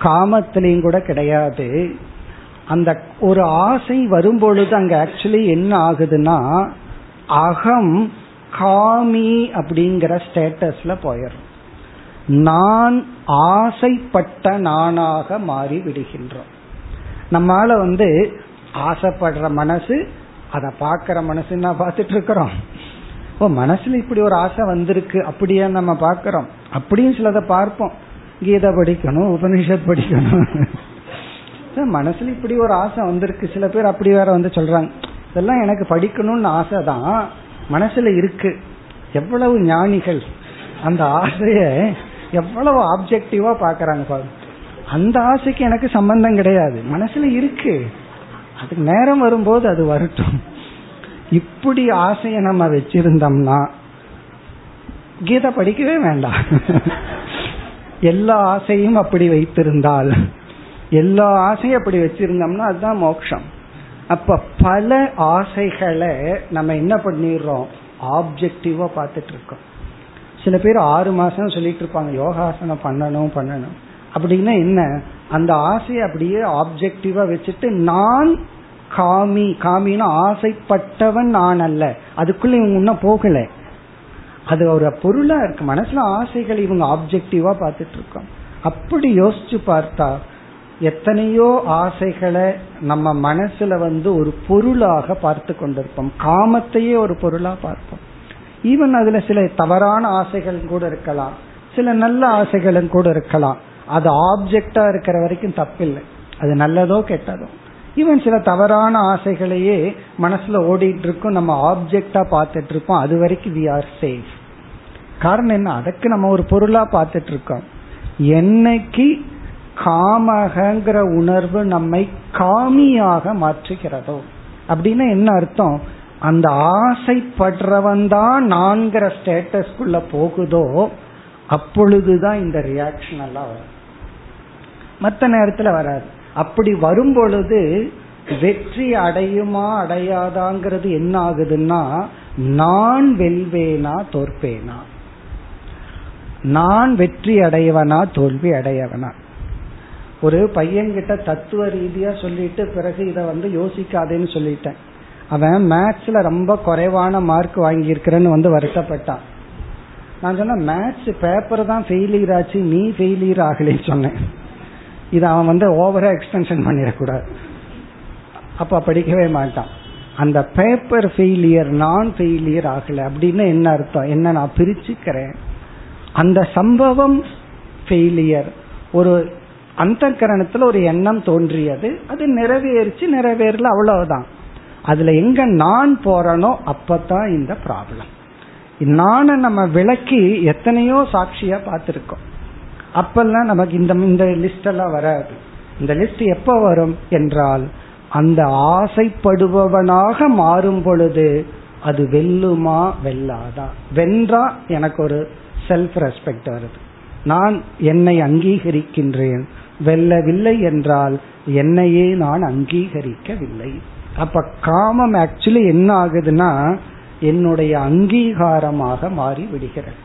காமத்திலையும் கூட கிடையாது. அந்த ஒரு ஆசை வரும்பொழுது அங்க ஆக்சுவலி என்ன ஆகுதுன்னா அகம் காமி அப்படிங்கிற ஸ்டேட்டஸ்ல போயிடும் நான் ஆசைப்பட்ட நானாக மாறி விடுகின்றோம் நம்மால வந்து ஆசைப்படுற மனசு அதை பார்க்கிற மனசுன்னா பார்த்துட்டு இருக்கிறோம்? ஓ மனசுல இப்படி ஒரு ஆசை வந்திருக்கு அப்படியே நம்ம பார்க்கிறோம். அப்படியும் சிலதை பார்ப்போம். கீதை படிக்கணும் உபனிஷத் படிக்கணும். மனசுல இப்படி ஒரு ஆசை வந்திருக்கு சில பேர் அப்படி வேற வந்து சொல்றாங்க. இதெல்லாம் எனக்கு படிக்கணும்னு ஆசை தான் மனசுல இருக்கு. எவ்வளவு ஞானிகள் அந்த ஆசைய எவ்வளவு ஆப்ஜெக்டிவா பாக்குறாங்க பாருங்க. அந்த ஆசைக்கு எனக்கு சம்பந்தம் கிடையாது. மனசுல இருக்கு. அதுக்கு நேரம் வரும்போது அது வரட்டும். இப்படி ஆசைய நம்ம வச்சிருந்தோம்னா கீதை படிக்கவே வேண்டாம். எல்லா ஆசையும் அப்படி வைத்திருந்தால் எல்லா ஆசையும் அப்படி வச்சிருந்தோம்னா அதுதான் மோட்சம். அப்ப பல ஆசைகளை நம்ம என்ன பண்ணிடுறோம்? ஆப்ஜெக்டிவா பார்த்துட்டு இருக்கோம். சில பேர் ஆறு மாசம் சொல்லிட்டு இருப்பாங்க. யோகாசனம் பண்ணணும் பண்ணணும். அப்படின்னா என்ன? அந்த ஆசையை அப்படியே ஆப்ஜெக்டிவா வச்சுட்டு நான் காமி காமின்னு ஆசைப்பட்டவன் நான் அல்ல. அதுக்குள்ள இவங்க இன்னும் போகல. அது ஒரு பொருளா இருக்கு. மனசுல ஆசைகள் இவங்க ஆப்ஜெக்டிவா பார்த்துட்டு இருக்கோம். அப்படி யோசிச்சு பார்த்தா எத்தனையோ ஆசைகளை நம்ம மனசுல வந்து ஒரு பொருளாக பார்த்து கொண்டிருப்போம். காமத்தையே ஒரு பொருளா பார்ப்போம். ஈவன் அதுல சில தவறான ஆசைகள் கூட இருக்கலாம். சில நல்ல ஆசைகளும் கூட இருக்கலாம். அது ஆப்ஜெக்டா இருக்கிற வரைக்கும் தப்பில்லை. அது நல்லதோ கெட்டதோ. ஈவன் சில தவறான ஆசைகளையே மனசுல ஓடிட்டு இருக்கும் நம்ம ஆப்ஜெக்டா பார்த்துட்டு இருப்போம் அது வரைக்கும் வி ஆர் சேஃப் காரணம் என்ன? அதுக்கு நம்ம ஒரு பொருளா பார்த்துட்டு இருக்கோம் என்னைக்கு காமகங்கிற உணர்வு நம்மை காமியாக மாற்றுகிறதோ. அப்படின்னா என்ன அர்த்தம்? அந்த ஆசைப்படுறவன் தான் நான்கிற ஸ்டேட்டஸ்குள்ள போகுதோ அப்பொழுதுதான் இந்த ரியாக்ஷன் எல்லாம் வரும். மற்ற நேரத்தில் வராது. அப்படி வரும் பொழுது வெற்றி அடையுமா அடையாதாங்கிறது என்ன ஆகுதுன்னா நான் வெல்வேனா தோற்பேனா? நான் வெற்றி அடையவனா தோல்வி அடையவனா? ஒரு பையன்கிட்ட தத்துவ ரீதியா சொல்லிட்டு பிறகு இதை வந்து யோசிக்காதேன்னு சொல்லிட்டேன். அவன் மேத்ஸ்ல ரொம்ப குறைவான மார்க் வாங்கியிருக்கிறேன்னு வந்து வருத்தப்பட்டான். நான் சொன்னேன் மேத்ஸ் பேப்பர் தான் ஃபெயிலியர் ஆச்சு நீ ஃபெயிலியர் ஆகலன்னு சொன்னேன். இதை அவன் வந்து ஓவரா எக்ஸ்டென்ஷன் பண்ணிடக்கூடாது. அப்ப படிக்கவே மாட்டான். அந்த பேப்பர் ஃபெயிலியர் நான் ஃபெயிலியர் ஆகல அப்படின்னு என்ன அர்த்தம்? என்ன நான் பிரிச்சுக்கிறேன்? அந்த சம்பவம் ஃபெயிலியர் ஒரு அந்த கரணத்துல ஒரு எண்ணம் தோன்றியது. அது நிறைவேறிச்சு நிறைவேறல அவ்வளவுதான். அதுல எங்க நான் போறனோ அப்பதான் இந்த ப்ராப்ளம் நான நம்ம விளக்கி எத்தனையோ சாட்சியா பார்த்திருக்கோம். அப்பெல்லாம் நமக்கு இந்த இந்த லிஸ்ட் எல்லாம் வராது. இந்த லிஸ்ட் எப்ப வரும் என்றால் அந்த ஆசைப்படுபவனாக மாறும் பொழுது அது வெல்லுமா வெல்லாதா? வென்றா எனக்கு ஒரு செல்ஃப் ரெஸ்பெக்ட் வருது. நான் என்னை அங்கீகரிக்கின்றேன். வெல்லவில்லை என்றால் என்னையே நான் அங்கீகரிக்கவில்லை. அப்ப காமம் ஆக்சுவலி என்ன ஆகுதுன்னா என்னுடைய அங்கீகாரமாக மாறி விடுகிறது.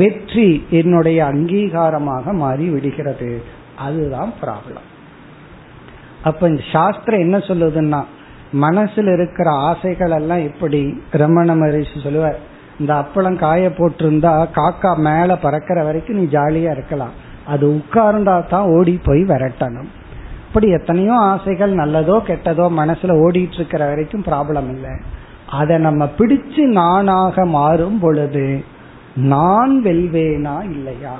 வெற்றி என்னுடைய அங்கீகாரமாக மாறி விடுகிறது. அதுதான் ப்ராப்ளம் அப்ப இந்த சாஸ்திரம் என்ன சொல்லுதுன்னா மனசுல இருக்கிற ஆசைகள் எல்லாம் எப்படி ரமண மகரிஷி சொல்லுவார் இந்த அப்பளம் காய போட்டிருந்தா காக்கா மேல பறக்கிற வரைக்கும் நீ ஜாலியா இருக்கலாம். அது உட்கார்ந்தா தான் ஓடி போய் விரட்டணும். அப்படி எத்தனையோ ஆசைகள் நல்லதோ கெட்டதோ மனசுல ஓடிட்டு இருக்கிற வரைக்கும் ப்ராப்ளம் இல்லை. அதை நம்ம பிடிச்சு நானாக மாறும் பொழுது நான் வெல்வேனா இல்லையா?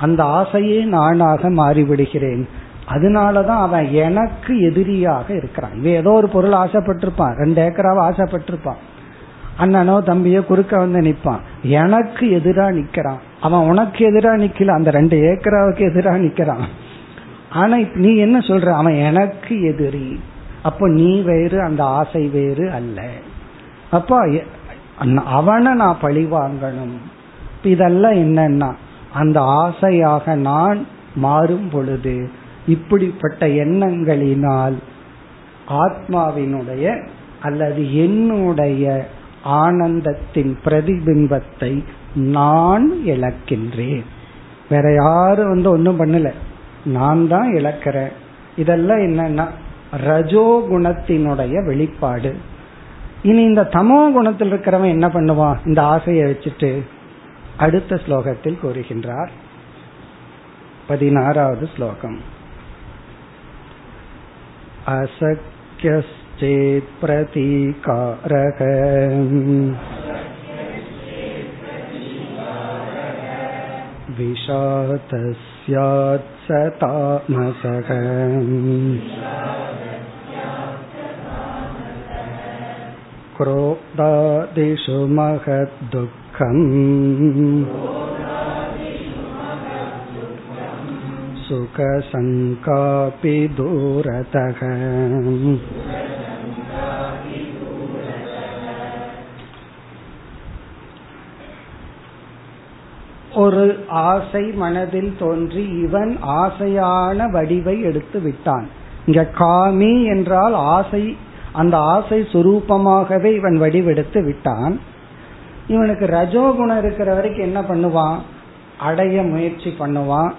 அந்த ஆசையே நானாக மாறிவிடுகிறேன். அதனாலதான் அவன் எனக்கு எதிரியாக இருக்கிறான். இவன் ஏதோ ஒரு பொருள் ஆசைப்பட்டிருப்பான். ரெண்டு ஏக்கராவை ஆசைப்பட்டிருப்பான். அண்ணனோ தம்பியோ குறுக்க வந்து நிற்பான் எனக்கு எதிரா நிக்கிறான். அவன் உனக்கு எதிரா நிக்கல. அந்த ரெண்டு ஏக்கராவுக்கு எதிரா நிக்கிறான். ஆனா நீ என்ன சொல்ற? அவன் எனக்கு எதிரி. அப்போ நீ வேறு அந்த ஆசை வேறு அல்ல. அப்போ அவனை நான் பழி வாங்கணும். இதெல்லாம் என்னன்னா அந்த ஆசையாக நான் மாறும் பொழுது இப்படிப்பட்ட எண்ணங்களினால் ஆத்மாவினுடைய அல்லது என்னுடைய ஆனந்தத்தின் பிரதிபிம்பத்தை நான் இழக்கின்றேன். வேற யாரும் வந்து ஒன்றும் பண்ணல. நான் தான் இழக்கிறேன் இதெல்லாம் என்னன்னா ரஜோ குணத்தினுடைய வெளிப்பாடு இனி இந்த தமோ குணத்தில் இருக்கிறவன் என்ன பண்ணுவான் இந்த ஆசையை வச்சுட்டு அடுத்த ஸ்லோகத்தில் கூறுகின்றார் பதினாறாவது ஸ்லோகம் असख्यश्चेत् प्रतीकारः विषादस्यात् स तामसः क्रोधादिषु महद्दुःखम् सुखशङ्कापि दूरतः ஒரு ஆசை மனதில் தோன்றி இவன் ஆசையான வடிவை எடுத்து விட்டான். இங்க காமி என்றால் ஆசை அந்த ஆசை சுரூபமாகவே இவன் வடிவெடுத்து விட்டான். இவனுக்கு ரஜோகுணம் இருக்கிற வரைக்கும் என்ன பண்ணுவான்? அடைய முயற்சி பண்ணுவான்.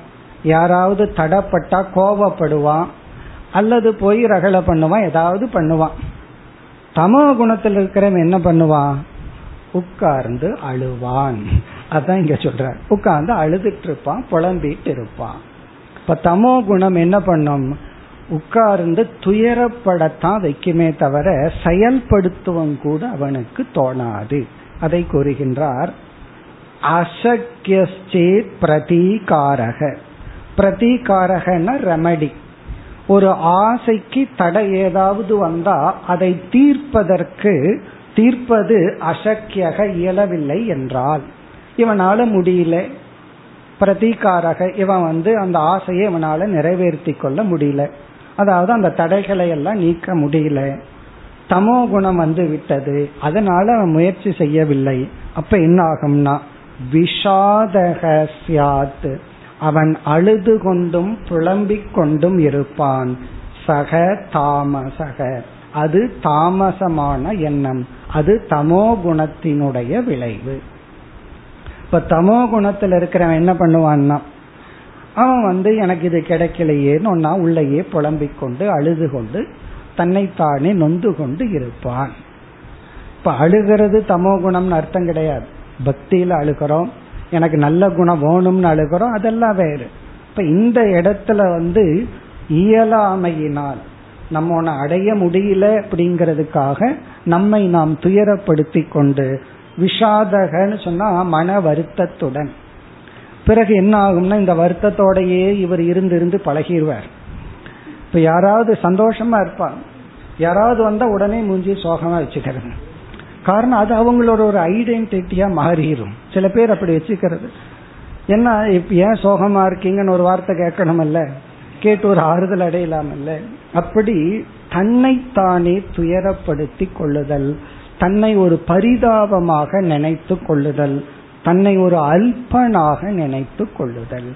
யாராவது தடப்பட்டா கோபப்படுவான். அல்லது போய் ரகலை பண்ணுவான் ஏதாவது பண்ணுவான். தமோ குணத்தில் இருக்கிறவன் என்ன பண்ணுவான்? உட்கார்ந்து அழுவான். அதான் இங்க சொல்ற உட்கார்ந்து அழுதுட்டு இருப்பான் புலம்பிட்டு இருப்பான் இப்ப தமோ குணம் என்ன பண்ணும்? உட்கார்ந்து துயரப்படத்தான் வைக்குமே தவிர செயல்படுத்துவம் கூட அவனுக்கு தோணாது. அதை கூறுகின்றார் அசக்கியச்சேத் பிரதீகாரக. பிரதீகாரகன ரெமடி ஒரு ஆசைக்கு தடை ஏதாவது வந்தா அதை தீர்ப்பதற்கு தீர்ப்பது அசக்கியக இயலவில்லை என்றால். இவனால முடியல. பிரதீகாரக இவன் வந்து அந்த ஆசையை இவனால நிறைவேற்றி கொள்ள முடியல. அதாவது அந்த தடைகளை எல்லாம் நீக்க முடியல. தமோ குணம் வந்து விட்டது. அதனால அவன் முயற்சி செய்யவில்லை. அப்ப என்ன ஆகும்னா விஷாதக சியாத். அவன் அழுது கொண்டும் புலம்பிக் கொண்டும் இருப்பான். சக தாமசக. அது தாமசமான எண்ணம். அது தமோ குணத்தினுடைய விளைவு. இப்ப தமோ குணத்தில் இருக்கிறவன் என்ன பண்ணுவான்னா அவன் வந்து எனக்கு இது கிடைக்கலையேன்னு ஒன்னா உள்ளேயே புலம்பிக் கொண்டு அழுது கொண்டு தன்னைத்தானே நொந்து கொண்டு இருப்பான். இப்ப அழுகிறது தமோ குணம்னு அர்த்தம் கிடையாது. பக்தியில அழுகிறோம் எனக்கு நல்ல குணம் வேணும்னு அழுகிறோம் அதெல்லாம் வேறு. இப்ப இந்த இடத்துல வந்து இயலாமையினால் நம்ம ஒன்று அடைய முடியல அப்படிங்கிறதுக்காக நம்மை நாம் துயரப்படுத்தி கொண்டு விஷாதகன்னு சொன்னா மன வருத்தத்துடன். பிறகு என்ன ஆகும்னா இந்த வருத்தத்தோடையே இவர் இருந்து இருந்து பழகிடுவார் இப்ப யாராவது சந்தோஷமா இருப்பாங்க. யாராவது வந்தா உடனே மூஞ்சி சோகமா வச்சுக்கிறது. காரணம் அது அவங்களோட ஒரு ஐடென்டிட்டியா மாறிடும் சில பேர் அப்படி வச்சுக்கிறது. என்ன இப்ப ஏன் சோகமா இருக்கீங்கன்னு ஒரு வார்த்தை கேட்கணுமல்ல? கேட்டு ஒரு ஆறுதல் அடையலாமல்ல? அப்படி தன்னைத்தானே துயரப்படுத்தி கொள்ளுதல் தன்னை ஒரு பரிதாபமாக நினைத்து கொள்ளுதல் தன்னை ஒரு அல்பனாக நினைத்து கொள்ளுதல்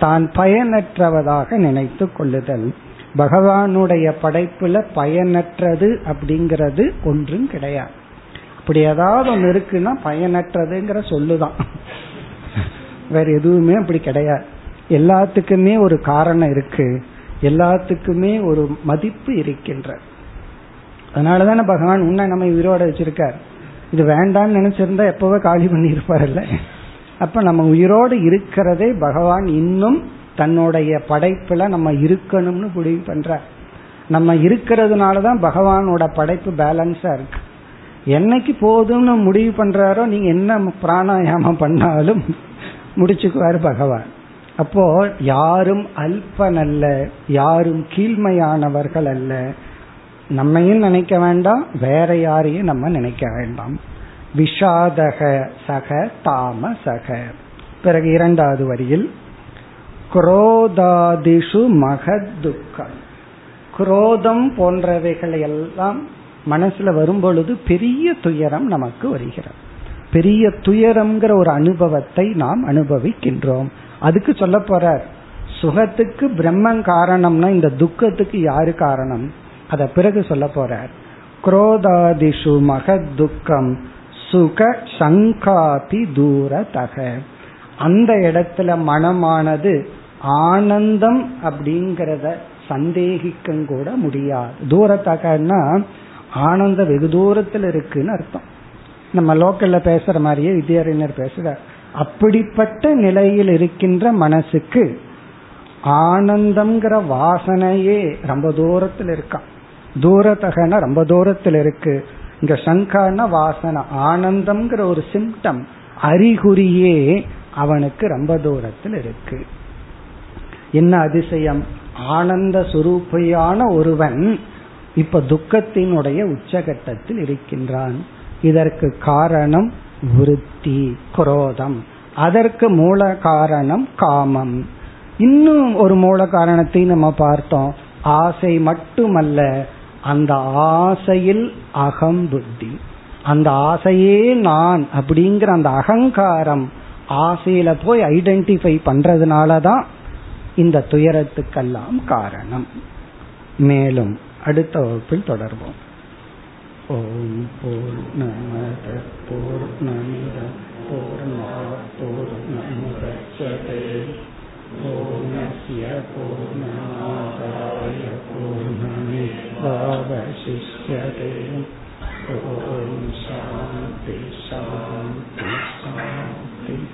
தான் பயனற்றவதாக நினைத்து கொள்ளுதல். பகவானுடைய படைப்புல பயனற்றது அப்படிங்கிறது ஒன்றும் கிடையாது. அப்படி ஏதாவது ஒன்று இருக்குன்னா பயனற்றதுங்கிற சொல்லுதான். வேற எதுவுமே அப்படி கிடையாது. எல்லாத்துக்குமே ஒரு காரணம் இருக்கு. எல்லாத்துக்குமே ஒரு மதிப்பு இருக்கின்ற அதனாலதானே பகவான் உன்னை நம்ம உயிரோட வச்சிருக்கார். இது வேண்டாம்னு நினைச்சிருந்தா எப்பவே காலி பண்ணி இருப்பார்ல அப்ப நம்ம உயிரோடு இருக்கிறதே பகவான் இன்னும் தன்னுடைய படைப்புல நம்ம இருக்கணும்னு முடிவு பண்ற நம்ம இருக்கிறதுனால தான் பகவானோட படைப்பு பேலன்ஸா இருக்கு. என்னைக்கு போதும்னு முடிவு பண்றாரோ நீங்க என்ன பிராணாயாமம் பண்ணாலும் முடிச்சுக்குவாரு பகவான். அப்போ யாரும் அல்பன் அல்ல யாரும் கீழ்மையானவர்கள் அல்ல. நம்மையும் நினைக்க வேண்டாம் வேற யாரையும் நம்ம நினைக்க வேண்டாம். விஷாதக சக தாம சக பிறகு இரண்டாவது வரியில் குரோதாதிஷு மகதுக்கம் குரோதம் போன்றவைகளை எல்லாம் மனசுல வரும்பொழுது பெரிய துயரம் நமக்கு வருகிறது. பெரிய துயரம்ங்கிற ஒரு அனுபவத்தை நாம் அனுபவிக்கின்றோம். அதுக்கு சொல்ல போறார் சுகத்துக்கு பிரம்மன் காரணம்னா இந்த துக்கத்துக்கு யாரு காரணம்? அத பிறகு சொல்ல போறார். குரோதாதிஷு மகத் துக்கம் சுக சங்காதி தூரதக. அந்த இடத்துல மனமானது ஆனந்தம் அப்படிங்கிறத சந்தேகிக்கும் கூட முடியாது. தூரத்தகன்னா ஆனந்தம் வெகு தூரத்தில் இருக்குன்னு அர்த்தம். நம்ம லோக்கல்ல பேசுற மாதிரியே வித்யாரண்யர் பேசுற அப்படிப்பட்ட நிலையில் இருக்கின்ற மனசுக்கு ஆனந்தம்ங்கிற வாசனையே ரொம்ப தூரத்தில் இருக்கான். தூரதகன ரொம்ப தூரத்தில் இருக்கு. இங்க சங்கான வாசனை ஆனந்தம்ங்கிற ஒரு சிம்டம் அறிகுறியே அவனுக்கு ரொம்ப தூரத்தில் இருக்கு. என்ன அதிசயம்? ஆனந்த சுரூபியான ஒருவன் இப்ப துக்கத்தினுடைய உச்சகட்டத்தில் இருக்கின்றான். இதற்கு காரணம் விருத்தி குரோதம். அதற்கு மூல காரணம் காமம். இன்னும் ஒரு மூல காரணத்தை நம்ம பார்த்தோம். ஆசை மட்டுமல்ல அந்த ஆசையில் அகம் புத்தி. அந்த ஆசையே நான் அப்படிங்கிற அந்த அகங்காரம் ஆசையில போய் ஐடென்டிஃபை பண்றதுனாலதான் இந்த துயரத்துக்கெல்லாம் காரணம். மேலும் அடுத்த வகுப்பில் தொடர்வோம். ஓம் போர் நமத போர் நமித பூர்ணா பூர்ணமுதச்சதே. பூர்ணஸ்ய பூர்ணமாதாய शिष्यते ॐ